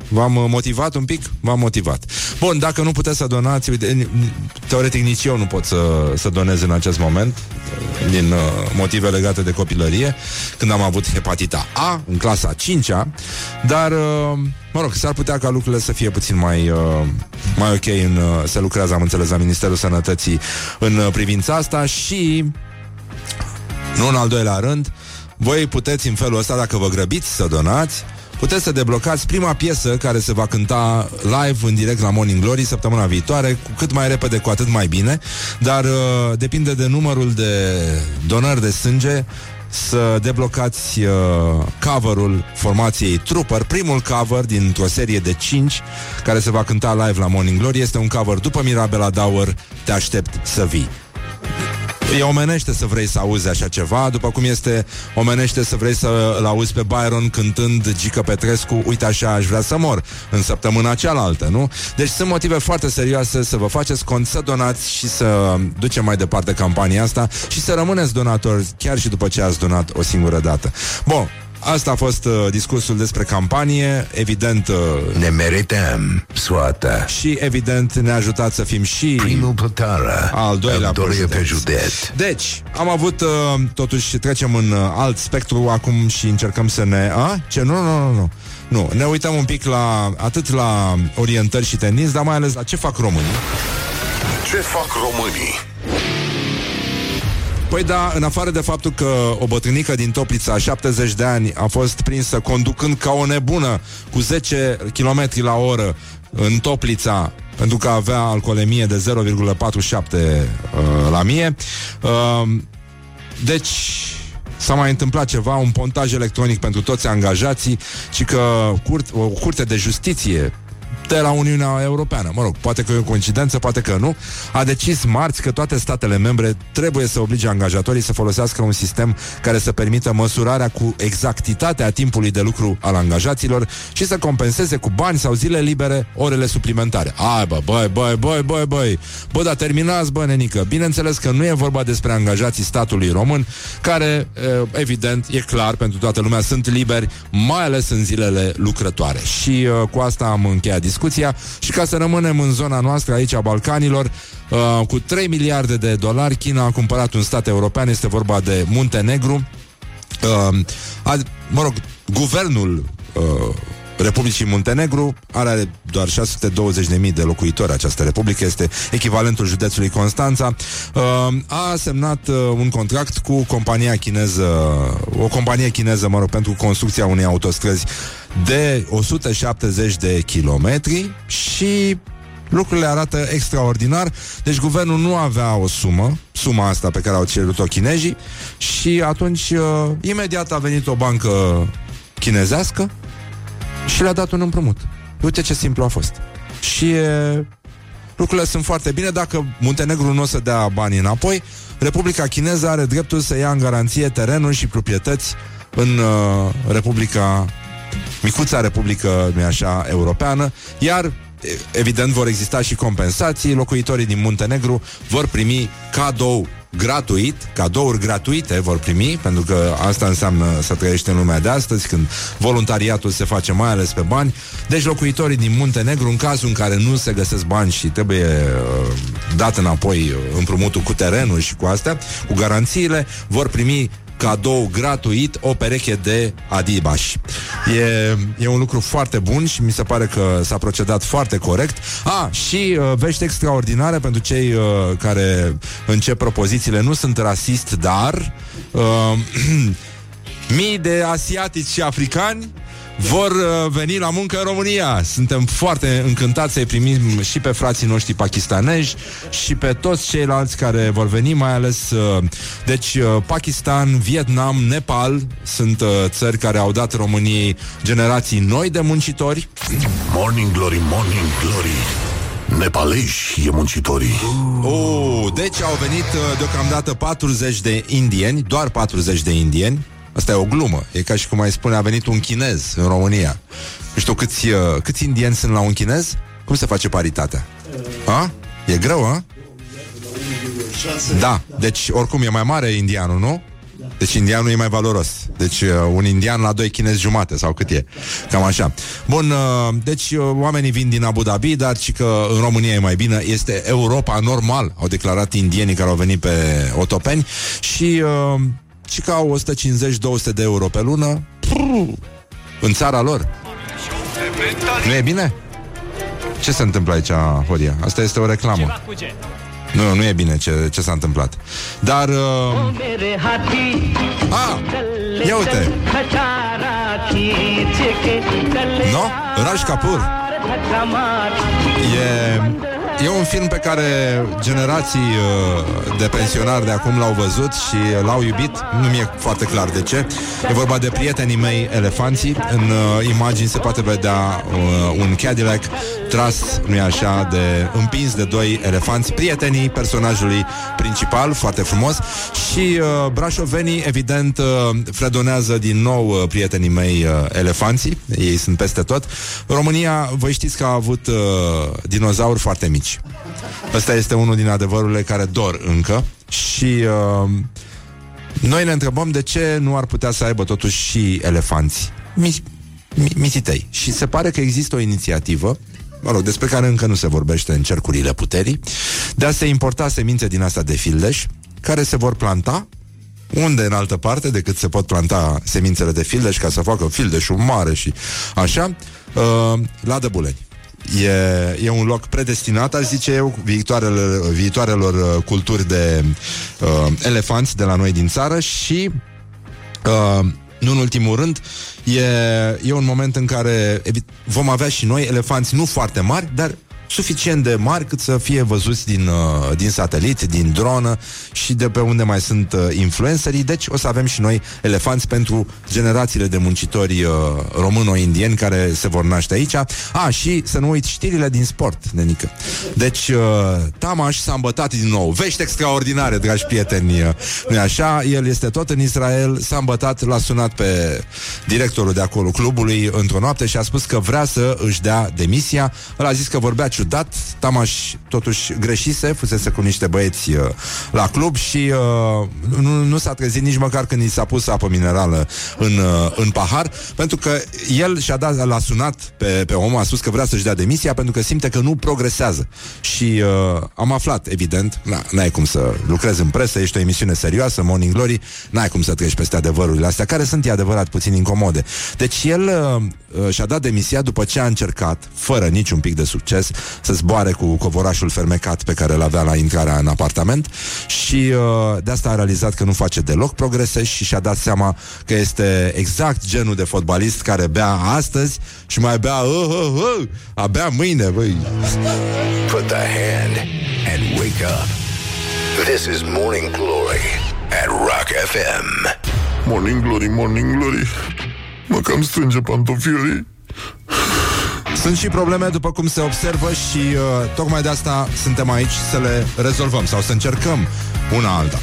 V-am uh, motivat un pic? V-am motivat. Bun, dacă nu puteți să donați, uite, n- n- teoretic nici eu nu pot să, să donez în acest moment, uh, din uh, motive legate de copilărie, când am avut hepatita A, în clasa 5-a, dar, uh, mă rog, s-ar putea ca lucrurile să fie puțin mai, uh, mai ok în, uh, se lucrează, am înțeles, la Ministerul Sănătății în uh, privința asta și, nu în al doilea rând, voi puteți în felul ăsta, dacă vă grăbiți să donați, puteți să deblocați prima piesă care se va cânta live în direct la Morning Glory săptămâna viitoare, cu cât mai repede, cu atât mai bine, dar uh, depinde de numărul de donări de sânge să deblocați uh, coverul formației Trooper, primul cover dintr-o serie de 5 care se va cânta live la Morning Glory. Este un cover după Mirabela Dauer, Te aștept să vii. E omenește să vrei să auzi așa ceva, după cum este omenește să vrei să-l auzi pe Byron cântând Gică Petrescu, uite așa aș vrea să mor, în săptămâna cealaltă, nu? Deci sunt motive foarte serioase să vă faceți cont, să donați și să ducem mai departe campania asta și să rămâneți donatori chiar și după ce ați donat o singură dată. Bun, Asta a fost uh, discursul despre campanie, evident... Uh, Ne merităm soata. și evident ne-a ajutat să fim și Primul pe țară, al doilea al doilea pe pe județ. județ. Deci, am avut, uh, totuși, trecem în uh, alt spectru acum și încercăm să ne... A? Ce? Nu, nu, nu, nu. Nu, ne uităm un pic la, atât la orientări și tenis, dar mai ales la ce fac românii. Ce fac românii? Păi da, în afară de faptul că o bătrânică din Toplița, 70 de ani, a fost prinsă conducând ca o nebună cu 10 km la oră în Toplița, pentru că avea alcoolemie de 0,47 uh, la mie. Uh, deci, S-a mai întâmplat ceva, un pontaj electronic pentru toți angajații, ci că curt, o curte de justiție de la Uniunea Europeană, mă rog, poate că e o coincidență, poate că nu, a decis marți că toate statele membre trebuie să oblige angajatorii să folosească un sistem care să permită măsurarea cu exactitatea timpului de lucru al angajaților și să compenseze cu bani sau zile libere orele suplimentare. Ai, bă, băi, băi, băi, băi, băi, bă, dar terminați, bă, nenică. Bineînțeles că nu e vorba despre angajații statului român, care, eh, evident, e clar pentru toată lumea, sunt liberi, mai ales în zilele lucrătoare. Și eh, cu asta am încheiat discuția și ca să rămânem în zona noastră aici a Balcanilor, uh, cu 3 miliarde de dolari, China a cumpărat un stat european, este vorba de Muntenegru. Uh, a, mă rog, guvernul uh, Republicii Muntenegru are doar 620.000 de locuitori această republică, este echivalentul județului Constanța. Uh, a semnat uh, un contract cu compania chineză, o companie chineză, mă rog, pentru construcția unei autostrăzi de 170 de kilometri și lucrurile arată extraordinar. Deci guvernul nu avea o sumă, suma asta pe care au cerut-o chinezii și atunci uh, imediat a venit o bancă chinezească și le-a dat un împrumut. Uite ce simplu a fost. Și e... lucrurile sunt foarte bine. Dacă Muntenegru nu o să dea banii înapoi, Republica Chineză are dreptul să ia în garanție terenuri și proprietăți în uh, Republica micuța Republică, nu așa, europeană, iar e- evident vor exista și compensații, locuitorii din Muntenegru vor primi cadou gratuit, cadouri gratuite vor primi, pentru că asta înseamnă să trăiești în lumea de astăzi, când voluntariatul se face mai ales pe bani. Deci locuitorii din Muntenegru, în cazul în care nu se găsesc bani și trebuie uh, dat înapoi uh, împrumutul cu terenul și cu astea, cu garanțiile, vor primi cadou gratuit o pereche de Adidas. E, e un lucru foarte bun și mi se pare că s-a procedat foarte corect. A, și uh, vești extraordinare pentru cei uh, care încep propozițiile. Nu sunt rasist, dar uh, mii de asiatici și africani vor uh, veni la muncă în România. Suntem foarte încântați să-i primim și pe frații noștri pakistanezi și pe toți ceilalți care vor veni, mai ales uh, deci uh, Pakistan, Vietnam, Nepal sunt uh, țări care au dat României generații noi de muncitori. Morning Glory, Morning Glory Nepaleși e muncitorii Oh, deci au venit uh, deocamdată 40 de indieni, doar 40 de indieni. Asta e o glumă. E ca și cum ai spune a venit un chinez în România. Nu știu câți, uh, câți indieni sunt la un chinez? Cum se face paritatea? A? E greu, a? Da, deci oricum e mai mare indianul, nu? Deci indianul e mai valoros. Deci uh, un indian la doi chinezi jumate sau cât e. Cam așa. Bun, uh, deci uh, oamenii vin din Abu Dhabi, dar și că în România e mai bine. Este Europa normal, au declarat indienii care au venit pe otopeni și, uh, și că au 150-200 de euro pe lună Prr, în țara lor. Nu e bine? Ce se întâmplă aici, Horia? Asta este o reclamă. Nu, nu e bine ce, ce s-a întâmplat. Dar... Uh... A, ia uite! No? Raj Kapoor. E, e un film pe care generații uh, de pensionari de acum l-au văzut și l-au iubit. Nu mi-e foarte clar de ce. E vorba de prietenii mei elefanții. În uh, imagini se poate vedea uh, un Cadillac tras, nu-i așa, de împins de doi elefanți, prietenii personajului principal, foarte frumos. Și uh, brașovenii, evident, uh, fredonează din nou uh, prietenii mei uh, elefanții. Ei sunt peste tot. România, voi știți că a avut uh, dinozauri foarte mici. Ăsta este unul din adevărurile care dor încă și uh, noi ne întrebăm de ce nu ar putea să aibă totuși și elefanți mi- mi- mititei. Și se pare că există o inițiativă mă rog, despre care încă nu se vorbește în cercurile puterii, de a se importa semințe din asta de fildeș, care se vor planta unde în altă parte decât se pot planta semințele de fildeș ca să facă fildeșul mare și așa, uh, la Dăbuleni. E, e un loc predestinat, aș zice eu, viitoarele, viitoarelor uh, culturi de uh, elefanți de la noi din țară și uh, nu în ultimul rând, e, e un moment în care evi- vom avea și noi elefanți nu foarte mari, dar suficient de mari cât să fie văzuți din, uh, din satelit, din dronă și de pe unde mai sunt uh, influencerii. Deci o să avem și noi elefanți pentru generațiile de muncitori uh, româno-indieni care se vor naște aici. A, și să nu uiți știrile din sport, nenică. Deci, uh, Tamaș s-a îmbătat din nou. Vești extraordinare, dragi prieteni. uh, nu așa? El este tot în Israel, s-a îmbătat, l-a sunat pe directorul de acolo, clubului, într-o noapte și a spus că vrea să își dea demisia. El a zis că vorbea ciudat, Tamaș totuși greșise, fusese cu niște băieți uh, la club și uh, nu, nu s-a trezit nici măcar când i s-a pus apă minerală în, uh, în pahar, pentru că el și-a dat, l-a sunat pe, pe om, a spus că vrea să-și dea demisia pentru că simte că nu progresează. Și uh, am aflat, evident, na, n-ai cum să lucrezi în presă, ești o emisiune serioasă, Morning Glory, n-ai cum să treci peste adevărurile astea, care sunt, e adevărat, puțin incomode. Deci el uh, uh, și-a dat demisia după ce a încercat, fără niciun pic de succes, să zboare cu covorașul fermecat pe care îl avea la intrarea în apartament și uh, de asta a realizat că nu face deloc progrese și și-a dat seama că este exact genul de fotbalist care bea astăzi și mai bea uh, uh, uh, abia mâine, băi. Put the hand and wake up. This is Morning Glory at Rock FM. Morning Glory, Morning Glory Mă cam strânge pantofiorii Sunt și probleme, după cum se observă și uh, tocmai de asta suntem aici să le rezolvăm sau să încercăm una alta.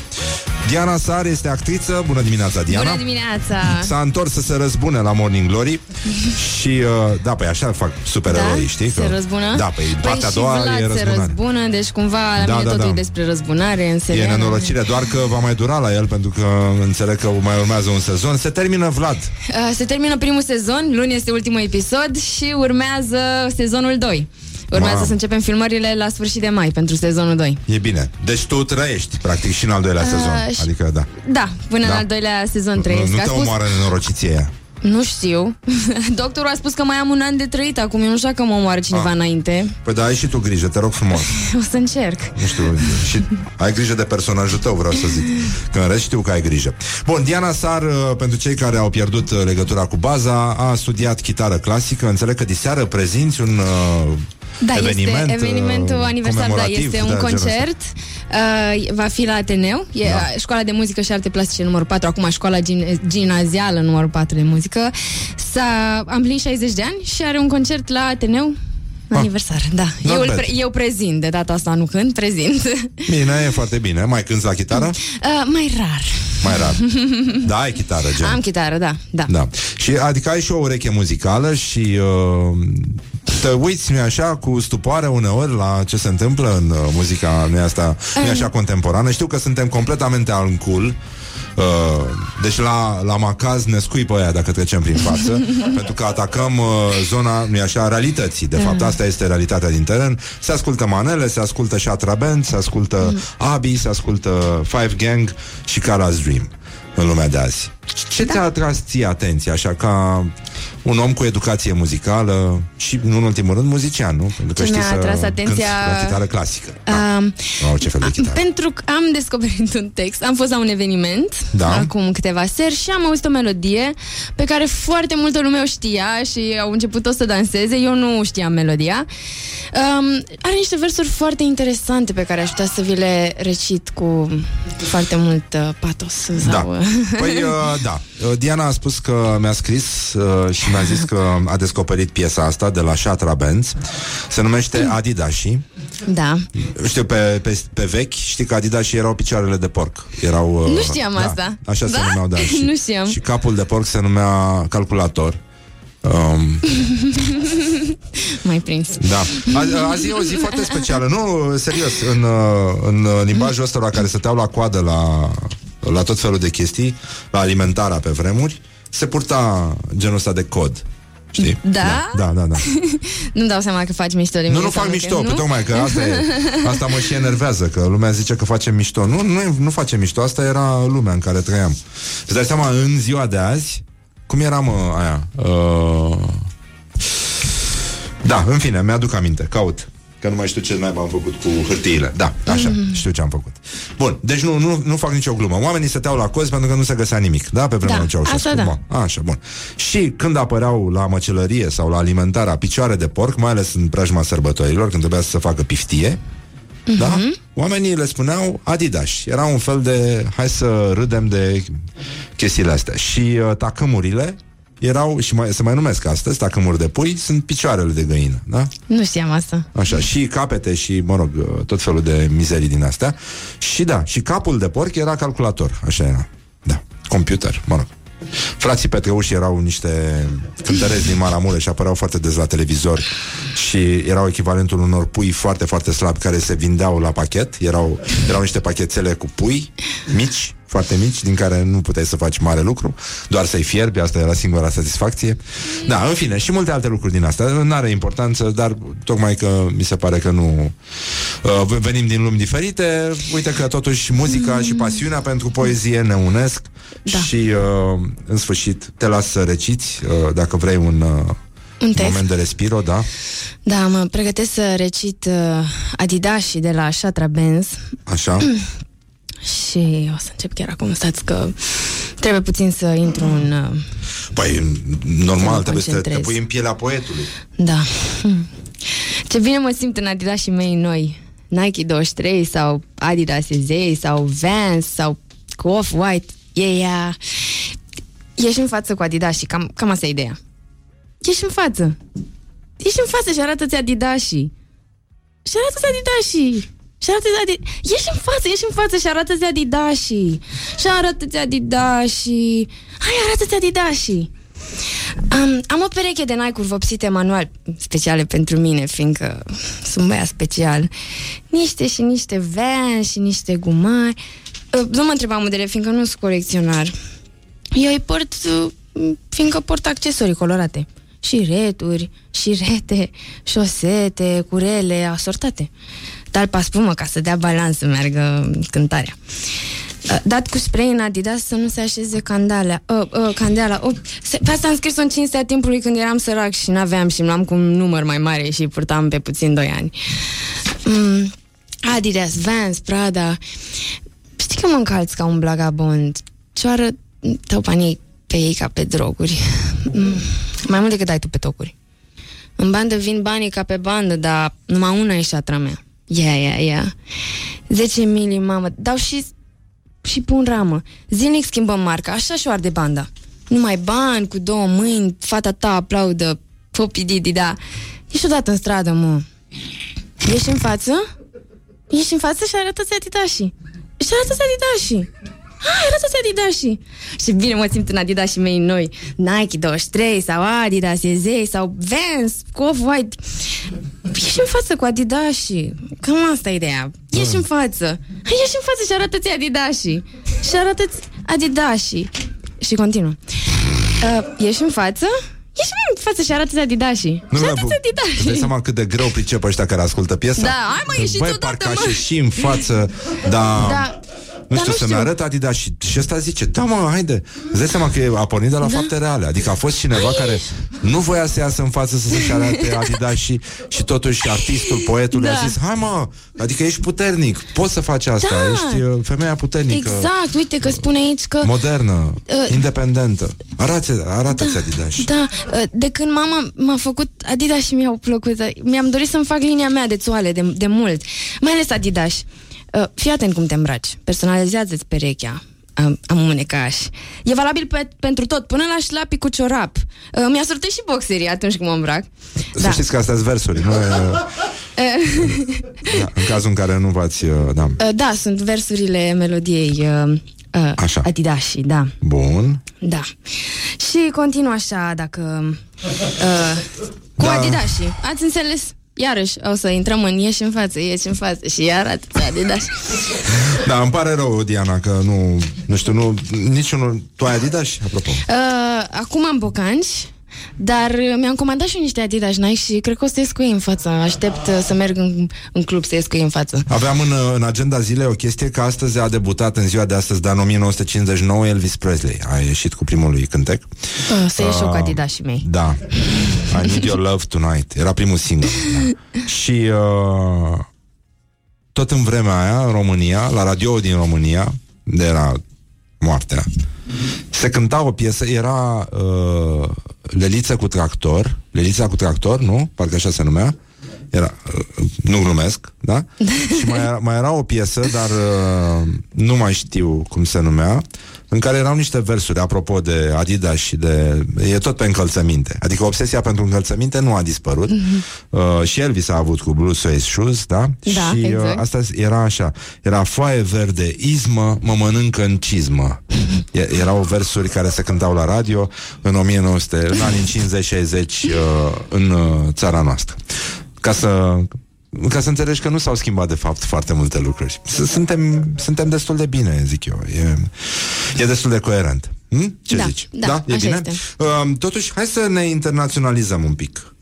Diana Sar este actriță. Bună dimineața, Diana! Bună dimineața! S-a întors să se răzbune la Morning Glory și, uh, da, păi așa fac supereroi, Da? știi? Se răzbună? Da, păi partea păi a doua și Vlad e se răzbunare. răzbună, deci cumva la Da, mine da, totul da. e despre răzbunare în E serial. nenorocire, doar că va mai dura la el Pentru că înțeleg că mai urmează un sezon Se termină Vlad Uh, Se termină primul sezon, luni este ultimul episod și urmează sezonul 2. Urmează Mamă. să începem filmările la sfârșit de mai pentru sezonul 2. E bine. Deci tu trăiești, practic, și în al doilea Uh, sezon. și- Adică, da. Da, până Da. în al doilea sezon Nu, trăiesc. nu A te spus- omoară nenorociție aia. Nu știu. Doctorul a spus că mai am un an de trăit acum. Eu nu știu dacă mă omoară cineva Ah. înainte. Păi da, ai și tu grijă, te rog frumos. O să încerc. Nu știu, și ai grijă de personajul tău, vreau să zic. Că în rest știu că ai grijă. Bun, Diana Sar, uh, pentru cei care au pierdut uh, legătura cu baza, a studiat chitară clasică. Înțeleg că diseară prezinți un uh, Da, eveniment este evenimentul uh, aniversar, da, comemorativ este de un genul ăsta. concert. Uh, va fi la Ateneu, e Da. da. școala de muzică și arte plastice numărul 4, acum școala gin- gimnazială numărul 4 de muzică. S-a, am plinit 60 de ani și are un concert la Ateneu Ah. aniversar, da. Not Eu, îl bad. pre- eu prezint, de data asta nu cânt, prezint. Uh, Bine, e foarte bine. Mai cânti la chitară? mai rar. Mai rar. Da, ai chitară, gen. Am chitară, da, da. Da. Și adică ai și o ureche muzicală și uh, te uiți, nu așa, cu stupoare uneori la ce se întâmplă în uh, muzica, nu asta, nu așa contemporană. Știu că suntem completamente în cool. Uh, deci la, la macaz ne scui pe aia dacă trecem prin față Pentru că atacăm uh, zona, nu așa, realității. De fapt, asta este realitatea din teren. Se ascultă Manele, se ascultă Shatra Band Se ascultă Abi, se ascultă Five Gang Și Kara's Dream În lumea de azi Ce ți-a atras ție atenție, așa ca un om cu educație muzicală și, nu în ultimul rând, muzician, nu? Pentru că Ce știi mi-a să atras cânti atenția- la chitară clasică. Um, La orice fel de chitară. Pentru că am descoperit un text, am fost la un eveniment Da. acum câteva seri și am auzit o melodie pe care foarte multă lume o știa și au început o să danseze. Eu nu știam melodia. Um, are niște versuri foarte interesante pe care aș putea să vi le recit cu foarte mult uh, patos. Da. Sau, Păi, uh, da. Uh, Diana a spus că mi-a scris uh, și mi-a zis că a descoperit piesa asta de la Shatra Bands. Se numește Adidashi. da. Știu, pe, pe, pe vechi, știi că Adidashi erau picioarele de porc. Erau, uh, Nu știam da, asta. Așa se Da? numeau, da. Și, Nu știam. Și capul de porc se numea calculator. Um, Mai prins. Da. Azi, azi e o zi foarte specială. Nu, serios, în, uh, în limbajul ăsta la care stăteau la coadă la, la tot felul de chestii, la alimentarea pe vremuri, se purta genul ăsta de cod. Știi? Da? Da, da, da. Nu dau seama că faci mișto de mine. Nu, nu fac înseamnă mișto, că pe nu? tocmai că asta, e, asta mă și enervează, că lumea zice că facem mișto. Nu, nu, nu facem mișto, asta era lumea în care trăiam. Îți dai seama, în ziua de azi, cum era, mă, aia? Uh... Da, în fine, mi-aduc aminte, caut. Că nu mai știu ce naiba am făcut cu hârtiile. Da, așa, Mm. știu ce am făcut. Bun, deci nu, nu, nu fac nicio glumă. Oamenii stăteau la cozi pentru că nu se găsea nimic, da? Pe vremea Da, lui Ceaușescu. asta da. Bun, Așa, bun. Și când apăreau la măcelărie sau la alimentarea picioare de porc, mai ales în preajma sărbătorilor, când trebuia să se facă piftie, Mhm. da? Oamenii le spuneau Adidas. Era un fel de hai să râdem de chestiile astea. Și uh, tacâmurile erau, și mai, se mai numesc astăzi, tacâmuri de pui, sunt picioarele de găină, da? Nu știam asta. Așa, și capete și, mă rog, uh, tot felul de mizerii din astea. Și da, și capul de porc era calculator, așa era. Da, computer, mă rog. Frații Petreuși erau niște cântăreți din Maramureș și apăreau foarte des la televizor și erau echivalentul unor pui foarte, foarte slabi care se vindeau la pachet. Erau, erau niște pachetele cu pui mici, foarte mici, din care nu puteai să faci mare lucru, doar să-i fierbi, asta era singura satisfacție. Da, în fine, și multe alte lucruri din astea. Nu are importanță, dar tocmai că mi se pare că nu uh, venim din lumi diferite. Uite că totuși muzica și pasiunea pentru poezie ne unesc da. și uh, în sfârșit te las să reciți, uh, dacă vrei un, uh, Un text. moment de respiro, da? Da, mă pregătesc să recit uh, Adidas de la Shatra Benz Așa? și o să încep chiar acum. Stați că trebuie puțin să intru în... Uh, Păi, normal, mă trebuie să te, te concentrez. pui în pielea poetului. da. Hmm. Ce bine mă simt în Adidas și mei noi. Nike 23 sau Adidas Zei sau Vans sau cu Off-White. E ea... Ești în față cu Adidas și cam, cam asta e ideea. Ești în față. Ești în față și arată-ți Adidas și... Și arată-ți Adidas și... Și arată-ți Adidas... Ești în față, ești în față și arată-ți Adidas și... Și arată-ți Adidas și... Hai, arată-ți Adidas și... Um, am o pereche de Nike-uri vopsite manual, speciale pentru mine, fiindcă sunt băiat special. Niște și niște Vans și niște gumari. Uh, nu mă întreba modele, fiindcă nu sunt colecționar. Eu îi port uh, fiindcă port accesorii colorate. și returi, și rete, șosete, curele, asortate. Talpa spumă ca să dea balans să meargă cântarea. Uh, Dat cu spray în Adidas să nu se așeze candalea. Uh, uh, candeala. Uh, se, pe asta am scris-o în cinstea timpului când eram sărac și n-aveam și luam cu un număr mai mare și purtam pe puțin 2 ani. Mm, Adidas, Vans, Prada. Știi că mă încalți ca un blagabond. Cioară tăupanii pe ei ca pe droguri. Mm, mai mult decât ai tu pe tocuri. În bandă vin banii ca pe bandă, dar numai una e șatra mea. Ia, ia, ia. 10 mili, mamă. Dau și, și pun ramă. Zilnic schimbăm marca, așa și arde banda. Numai bani, cu două mâini, fata ta aplaudă, popi didi, da. Ești odată în stradă, mă. Ești în față? Ești în față și arată-ți adidașii. Și arată-ți adidașii. Hai, arată-ți adidașii. Și bine mă simt în adidașii mei noi. Nike 23 sau Adidas Ezei sau Vans cu Off-White. Ești în față cu adidașii. Cam asta e ideea. Ești în față. Hai, ești în față și arată-ți adidașii. Și arată-ți adidașii. Și continuă. Uh, ești în față? Ești în față și arată-ți adidașii. Nu și mi-a arată-ți Îți dai adidașii. seama cât de greu pricep ăștia care ascultă piesa? Da, hai mă, Că, ieși Băi, tu, parcă toată, aș mă. ieși în față, dar... Da. Nu Dar știu, nu să-mi știu. arăt Adidas și, și ăsta zice, da mă, haide Îți dai seama că a pornit de la fapte reale Adică a fost cineva care nu voia să iasă în față Să se arate Adidas și, și totuși artistul, poetul Da. I-a zis, hai mă, adică ești puternic Poți să faci asta, Da. ești uh, femeia puternică Exact, uite că spune aici că Modernă, Uh, independentă Arată, arată-ți Adidas Da, uh, de când mama m-a făcut Adidas și mi-au plăcut Mi-am dorit să-mi fac linia mea de țoale de, de mult Mai ales Adidas uh, Fii atent cum te îmbraci Personalizează-ți perechea am, am un mânecaș. E valabil pe, pentru tot, până la șlapi cu ciorap. Uh, mi-a sortit și boxerii atunci când mă îmbrac. Să știți că astea sunt versuri nu e, da, În cazul în care nu v-ați uh, da. Uh, da, sunt versurile melodiei uh, uh, Așa. Adidas, da. Bun Da. Și continuă așa, dacă... Uh, cu Da. da. Adidas. Ați înțeles? Iarăși o să intrăm în ieși în față, ieși în față și iar atât Adidas. Da, îmi pare rău, Diana, că nu, nu știu, nu, niciunul, tu ai Adidas, apropo? Uh, acum am bocanci, dar uh, mi-am comandat și eu niște Adidas Nike și cred că o să ies cu ei în față. Aștept uh, să merg în, în club să ies cu ei în față. Aveam în, în agenda zilei o chestie că astăzi a debutat în ziua de astăzi, dar în 1959, Elvis Presley. A ieșit cu primul lui cântec. Uh, să ies și eu cu Uh, Adidas mei. Da. I Need Your Love Tonight. Era primul single. Da. Și uh, tot în vremea aia, în România, la radio din România, de era moartea, se cânta o piesă, era uh, Leliță cu tractor, Lelița cu tractor, nu? Parcă așa se numea. Era, uh, nu glumesc, da? și mai era, mai era o piesă, dar uh, nu mai știu cum se numea, în care erau niște versuri, apropo de Adidas și de... E tot pe încălțăminte. Adică obsesia pentru încălțăminte nu a dispărut. Uh, și Elvis a avut cu Blue Suede Shoes, da? Da, și uh, exact. asta era așa. Era foaie verde, izmă, mă mănâncă în cizmă. E- erau versuri care se cântau la radio în 1900, în anii 50-60 uh, în uh, țara noastră. Ca să ca să înțelegi că nu s-au schimbat de fapt foarte multe lucruri. S- Suntem, suntem destul de bine, zic eu. E, e destul de coerent. Hm? Ce Da, zici? da, E așa bine? este. Uh, totuși, hai să ne internaționalizăm un pic.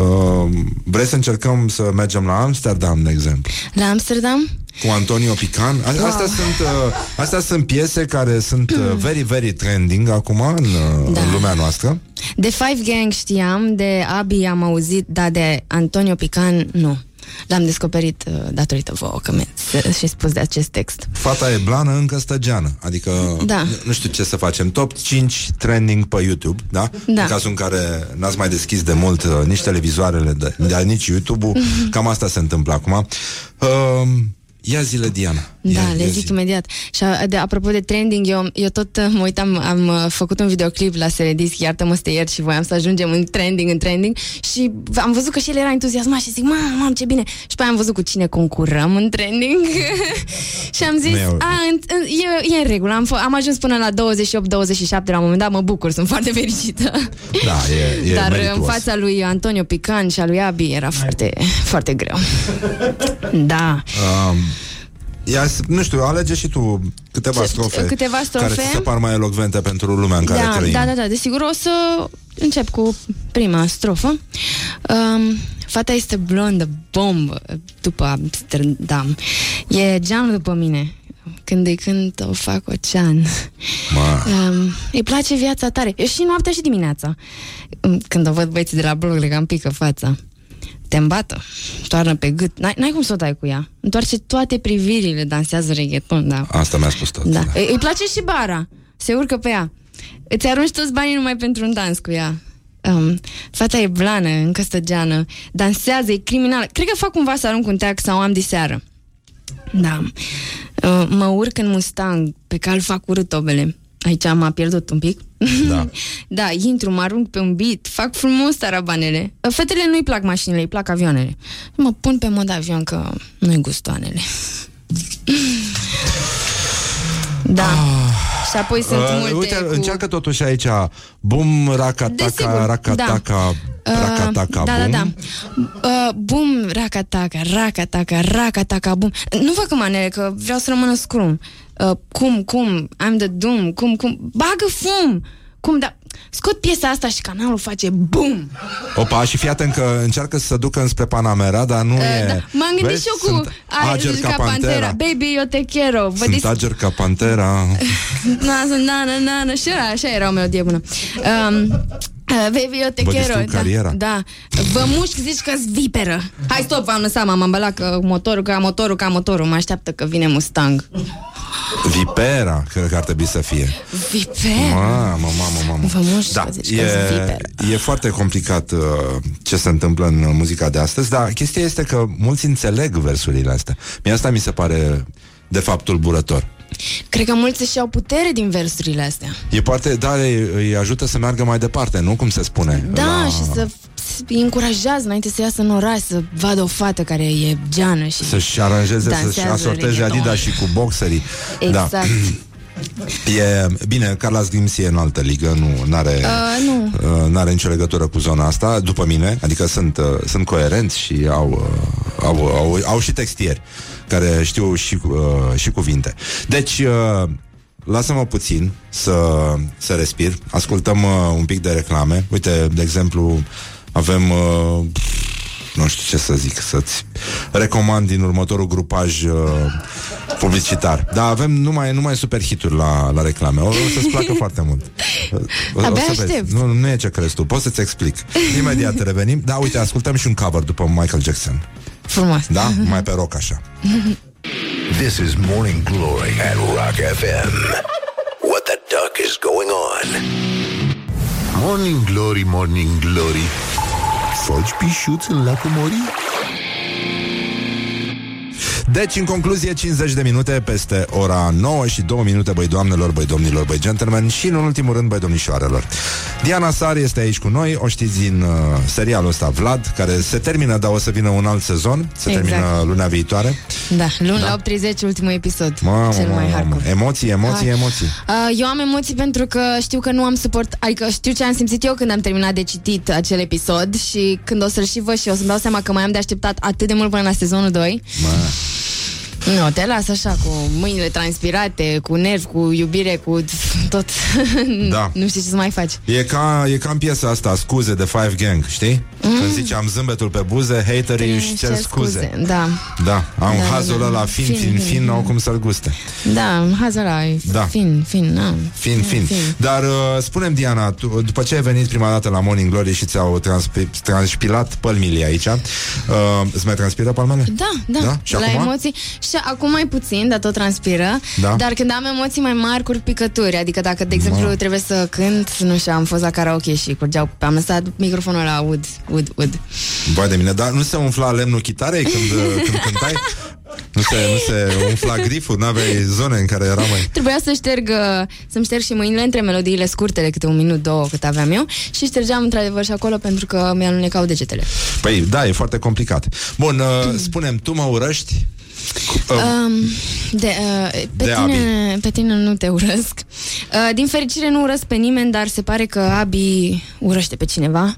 Uh, vrei să încercăm să mergem la Amsterdam, de exemplu? La Amsterdam? Cu Antonio Pican. A- Wow. Astea, sunt, uh, astea sunt piese care sunt uh, very, very trending acum în, uh, Da. în lumea noastră. De Five Gang știam, de Abi am auzit, dar de Antonio Pican nu. L-am descoperit uh, datorită vouă că mi-ați și spus de acest text. Fata e blană, încă stăgeană. Adică Da. nu- nu știu ce să facem. Top 5 trending pe YouTube, da? Da. În cazul în care n-ați mai deschis de mult uh, nici televizoarele, de, de, nici YouTube-ul, cam asta se întâmplă acum. Uh, ia zile, Diana. Da, ia, le ia zic zi. imediat. Și a, de, apropo de trending, eu, eu tot uh, mă uitam, am uh, făcut un videoclip la Seredisc, iartă-mă să te iert și voiam să ajungem în trending, în trending și v- am văzut că și el era entuziasmat și zic, mamă, mamă, ce bine. Și pe aia am văzut cu cine concurăm în trending și am zis, Nu e o- a, în, în, e, e în regulă, am, f- am ajuns până la 28-27 la un moment dat, mă bucur, sunt foarte fericită. Da, e, e Dar în merituos. fața lui Antonio Pican și a lui Abi era foarte, foarte greu. Da. Um, Ia, nu știu, alege și tu câteva Ce- strofe, câteva strofe? care ți se par mai elocvente pentru lumea în care da, trăim. da, da, da, desigur o să încep cu prima strofă. Um, fata este blondă, bombă, după Amsterdam. E geanul după mine. Când îi cânt, o fac ocean. Ma. Um, îi place viața tare. Eu și noaptea și dimineața. Um, Când o văd băieții de la blog, le cam pică fața. Te îmbată, toarnă pe gât. N-ai, n-ai cum să o dai cu ea. Întoarce toate privirile, dansează reggaeton, da. Asta mi-a spus tot. Da. Îi îi place și bara. Se urcă pe ea. Îți arunci toți banii numai pentru un dans cu ea. Um, fata e blană, încă stăgeană, dansează, e criminală. Cred că fac cumva să arunc un teac sau am diseară. Da. Uh, mă urc în Mustang, pe cal fac urât tobele. Aici m-a pierdut un pic. Da. da, intru, mă arunc pe un beat, fac frumos tarabanele. Uh, Fetele nu-i plac mașinile, îi plac avioanele. Mă pun pe mod avion că nu-i gustoanele. Da. Și apoi sunt Uh, multe uite, cu... încearcă totuși aici Bum, racataca, Desigur, racataca, Uh, racataca, da, da, bum. da. Uh, bum, racataca, racataca, racataca, bum. Nu fac în manele, că vreau să rămână scrum. Uh, cum, cum, I'm the doom, cum, cum, bagă fum. Cum, da, scot piesa asta și canalul face bum. Opa, și fii atent că încearcă să se ducă înspre Panamera, dar nu e... Da. M-am gândit Vezi, și eu cu sunt ai, ager ca, pantera. Baby, eu te quiero. Vă Sunt dis- ager ca pantera. Na, na, na, na, na, și era, așa era o melodie bună. Um, uh, baby, eu te Vă quiero. distrug cariera. Da, da. Vă mușc, zici că viperă. Hai, stop, v-am lăsat, m-am îmbălat că motorul, ca motorul, ca motorul. Mă așteaptă că vine Mustang. Vipera, cred că ar trebui să fie. Viper? Mamă, mamă, mamă. Vă mușc, Da, zici că-s e, viperă. e foarte complicat uh, ce se întâmplă în muzica de astăzi, dar chestia este că mulți înțeleg versurile astea. Mie asta mi se pare de fapt tulburător. Cred că mulți își iau putere din versurile astea. E parte, dar îi, îi ajută să meargă mai departe, nu cum se spune. Da, La- și să îi încurajează înainte să iasă în oraș, să vadă o fată care e geană și Să-și aranjeze, să-și dansează asorteze reggaeton. Adidas și cu boxerii. Exact. Da. E, bine, Carlos Glims e în altă ligă, nu are Uh, nu. uh, n-are nicio legătură cu zona asta, după mine, adică sunt, uh, sunt coerenți și au, uh, au, au, au și textieri care știu și, uh, și cuvinte. Deci, uh, lasă-mă puțin să, să respir, ascultăm uh, un pic de reclame. Uite, de exemplu, avem... Uh, nu știu ce să zic, să-ți recomand din următorul grupaj uh, publicitar. Dar avem numai, numai super hituri la, la reclame. O, o să-ți placă foarte mult. O, Abia să vezi. aștept. Nu, nu e ce crezi tu, pot să-ți explic. Imediat revenim. Da, uite, ascultăm și un cover după Michael Jackson. Frumos. Da? Mai pe rock așa. This is Morning Glory at Rock FM. What the duck is going on? Morning Glory, Morning Glory Foci pișuți în lacul Mori? Deci, în concluzie, 50 de minute peste ora 9 și 2 minute, băi doamnelor, băi domnilor, băi gentlemen și, în ultimul rând, băi domnișoarelor. Diana Sar este aici cu noi, o știți din uh, serialul ăsta, Vlad, care se termină, dar o să vină un alt sezon, se Exact. termină luna viitoare. Da, luni la 8.30, ultimul episod. Mamă, cel mai mamă, mamă. hardcore. Emoții, emoții, Hai. emoții. Uh, eu am emoții pentru că știu că nu am suport, adică știu ce am simțit eu când am terminat de citit acel episod și când o să-l și văd și o să-mi dau seama că mai am de așteptat atât de mult până la sezonul 2. Nu, te las așa cu mâinile transpirate, cu nervi, cu iubire, cu tot. Da. nu știi ce să mai faci. E ca, e ca în piesa asta, scuze, de Five Gang, știi? Mm. Când zice am zâmbetul pe buze, haterii își cer cer scuze. Da. Da, am Da, hazul da. ăla fin, Fin, fin, fin, fin, fin, n-au cum să-l guste. Da, hazul ăla e Da. fin, fin, na. Fin, fin. fin. Dar uh, spunem, Diana, tu, după ce ai venit prima dată la Morning Glory și ți-au transpi- transpilat pălmile aici, uh, îți mai transpiră palmele? Da, da, Da? Și la acum? emoții Și acum mai puțin, dar tot transpiră Da. Dar când am emoții mai mari, curg picături Adică dacă, de exemplu, Ma. trebuie să cânt Nu știu, am fost la karaoke și curgeau Am lăsat microfonul la ud, ud, ud Vai de mine, dar nu se umfla lemnul chitarei când, uh, când cântai? Nu se, nu se umfla griful? N-aveai zone în care era mai... Trebuia să șterg uh, Să-mi șterg și mâinile între melodiile scurte De câte un minut, două, cât aveam eu Și ștergeam într-adevăr și acolo Pentru că mi-alunecau degetele Păi, da, e foarte complicat. Bun, uh, spunem, tu mă urăști? Um, de, uh, pe, De tine, pe tine nu te urăsc. Uh, din fericire nu urăsc pe nimeni, dar se pare că Abi urăște pe cineva.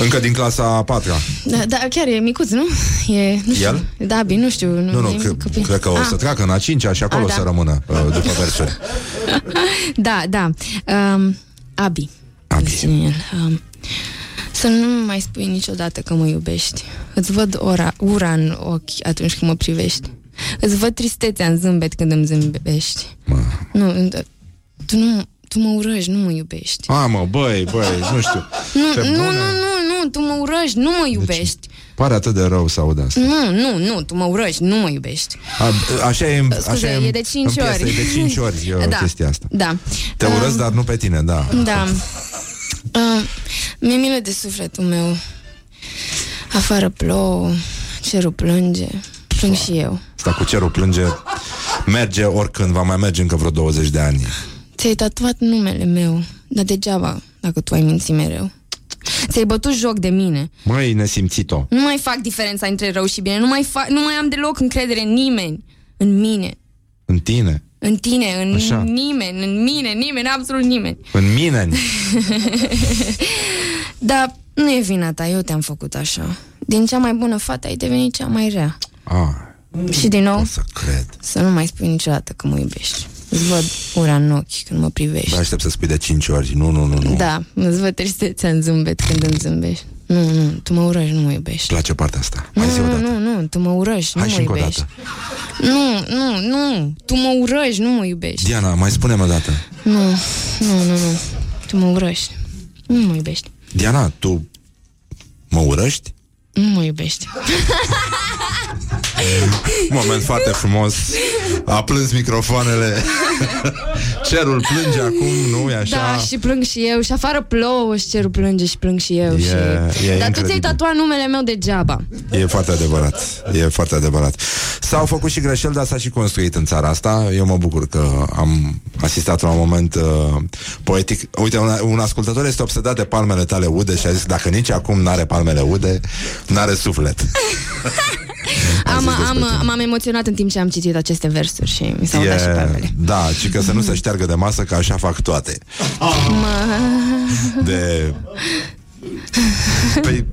Încă din clasa a patra. Da, da chiar e micuț, nu? E, nu știu. El? Da, Abi, nu știu. Nu, Nu, nu, e că, copil. cred că o să Ah, treacă în a cincea și acolo A, da. să rămână uh, după versuri. Da, da. Um, Abi. Abi. Zine el. Um, să nu mai spui niciodată că mă iubești. Îți văd ora, ura în ochi atunci când mă privești. Îți văd tristețea în zâmbet când îmi zâmbești. Nu, tu nu, tu mă urăști, nu mă iubești. A, mă, băi, băi, nu știu. Nu, Ce nu, nu, bună. nu, nu, tu mă urăști, nu mă iubești. Pare atât de rău să aud asta. Nu, nu, nu, tu mă urăști, nu mă iubești. A, așa e, în- Scuze, așa e de cinci în piesă, ori. E de cinci ori uh, Da. chestia asta. Da. Te urăsc, dar nu pe tine, da. Da. Uh, mi-e milă de sufletul meu. Afară plouă, cerul plânge, plâng și eu. Asta cu cerul plânge merge oricând, va mai merge încă vreo 20 de ani. Ți-ai tatuat numele meu, dar degeaba dacă tu ai mințit mereu. Ți-ai bătut joc de mine. Măi, nesimțit-o. Nu mai fac diferența între rău și bine. Nu mai, fac, nu mai am deloc încredere în nimeni. În mine. În tine. În tine, în Așa. nimeni, în mine, nimeni, absolut nimeni. În mine. Dar nu e vina ta, eu te-am făcut așa. Din cea mai bună fată ai devenit cea mai rea. Ah, Și din nou, să cred. să nu mai spui niciodată că mă iubești. Îți văd ura în ochi când mă privești. Dar aștept să spui de 5 ori. Nu, nu, nu, nu. Da, îți văd tristețea în zâmbet când îmi zâmbești. Nu, nu, tu mă urăști, nu mă iubești. Îți place partea asta. Nu, Mai zi o nu, dată. nu, nu, tu mă urăști, Hai nu și mă încă o iubești. dată. Nu, nu, nu, tu mă urăști, nu mă iubești. Diana, mai spune-mi o dată. Nu, nu, nu, nu, tu mă urăști, nu mă iubești, Diana, tu mă urăști? Nu mă iubești. Moment foarte frumos. A plâns microfoanele. Cerul plânge acum, nu e așa? Da, și plâng și eu, și afară plouă și cerul plânge și plâng și eu. E- și... e Dar tu ți-ai incredibil. tatuat numele meu degeaba. E foarte adevărat. E foarte adevărat. S-au făcut și greșeli, dar s-a și construit în țara asta. Eu mă bucur că am asistat la un moment uh, poetic. Uite, un, un ascultător este obsedat de palmele tale ude și a zis dacă nici acum n-are palmele ude, n-are suflet. Am, zis despre am, tine. m-am emoționat în timp ce am citit aceste versuri și mi s-au dat și palmele. da, și că să nu se șteargă de masă, că așa fac toate. De... Păi,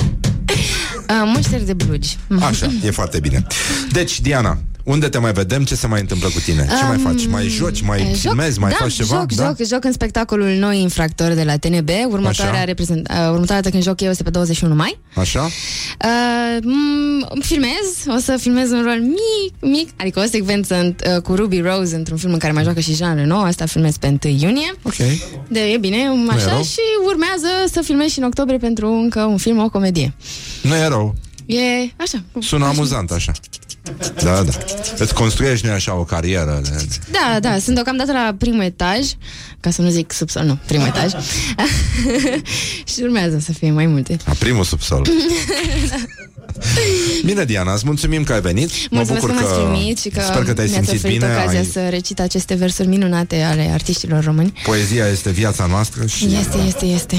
Uh, mușteri de blugi. Așa, e foarte bine. Deci, Diana, unde te mai vedem? Ce se mai întâmplă cu tine? Ce mai faci? Mai joci? Mai Eh, filmezi? Mai da, faci ceva? Joc, joc, joc în spectacolul Noi Infractori de la TNB. Următoarea, Așa. reprezent, uh, următoarea dată când joc eu este pe 21 mai. Așa? Uh, m- filmez, o să filmez un rol mic, mic, adică o secvență în, uh, cu Ruby Rose într-un film în care mai joacă și Jean Reno, asta filmez pe 1 iunie. Ok. De, e bine, e așa, rău. și urmează să filmez și în octombrie pentru încă un film, o comedie. Nu e rău. E așa. cu- Sună amuzant așa. Da, da. Îți construiești nu așa o carieră. De... Da, da, sunt deocamdată la primul etaj, ca să nu zic subsol, nu, primul etaj. și urmează să fie mai multe. La primul subsol. Bine, Diana, îți mulțumim că ai venit. Mulțumesc mă bucur că m-ați primit și că Sper că te-ai mi-ați simțit oferit bine. ocazia Ai... să recit aceste versuri minunate ale artiștilor români. Poezia este viața noastră și Este, este, este.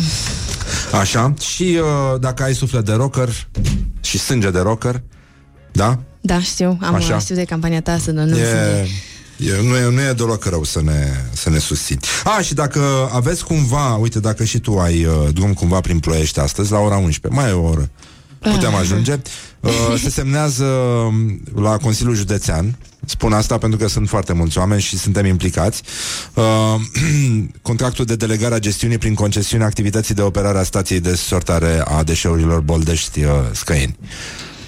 așa. Și uh, dacă ai suflet de rocker și sânge de rocker, da? Da, știu, am Așa. știu de campania ta să nu nu E, e, nu, e, nu e deloc rău să ne, să ne susțini. A, și dacă aveți cumva, uite, dacă și tu ai uh, drum cumva prin ploiești astăzi, la ora 11, mai e o oră, putem Ah. ajunge, uh, se semnează um, la Consiliul Județean, spun asta pentru că sunt foarte mulți oameni și suntem implicați, uh, contractul de delegare a gestiunii prin concesiune activității de operare a stației de sortare a deșeurilor Boldești uh, Scăini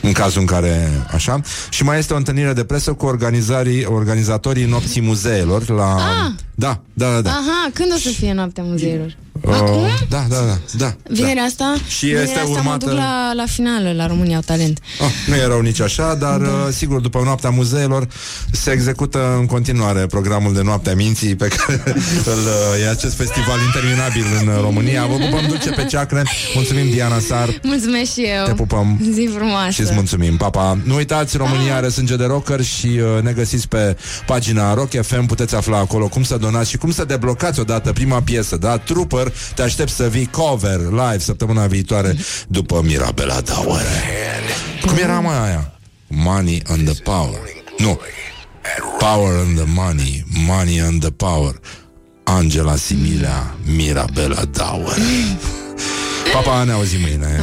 în cazul în care, așa. Și mai este o întâlnire de presă cu organizarii, organizatorii nopții muzeelor la... Ah! Da, da, da, da. Aha, când o să fie noaptea muzeilor? Uh, da, da, da, da. Vinerea asta? Și vinerea este asta mă urmată- duc la, la finală, la România au talent. Ah, nu e rău nici așa, dar uh, sigur, după noaptea muzeelor se execută în continuare programul de noaptea minții pe care îl, uh, e acest festival interminabil în uh, România. Vă pupăm dulce pe ceacre. Mulțumim, Diana Sar. Mulțumesc și eu. Te pupăm. Zi frumoasă. Și îți mulțumim, papa. Nu uitați, România are sânge de rocker și uh, ne găsiți pe pagina Rock FM, puteți afla acolo cum să donați și cum să deblocați odată prima piesă, da? Trooper, te aștept să vii cover live săptămâna viitoare după Mirabela Tower. Cum era mai aia? Money and the Power. Nu. Power and the money, money and the power. Angela Similea, Mirabela Dauer. Papa, ne auzim mâine.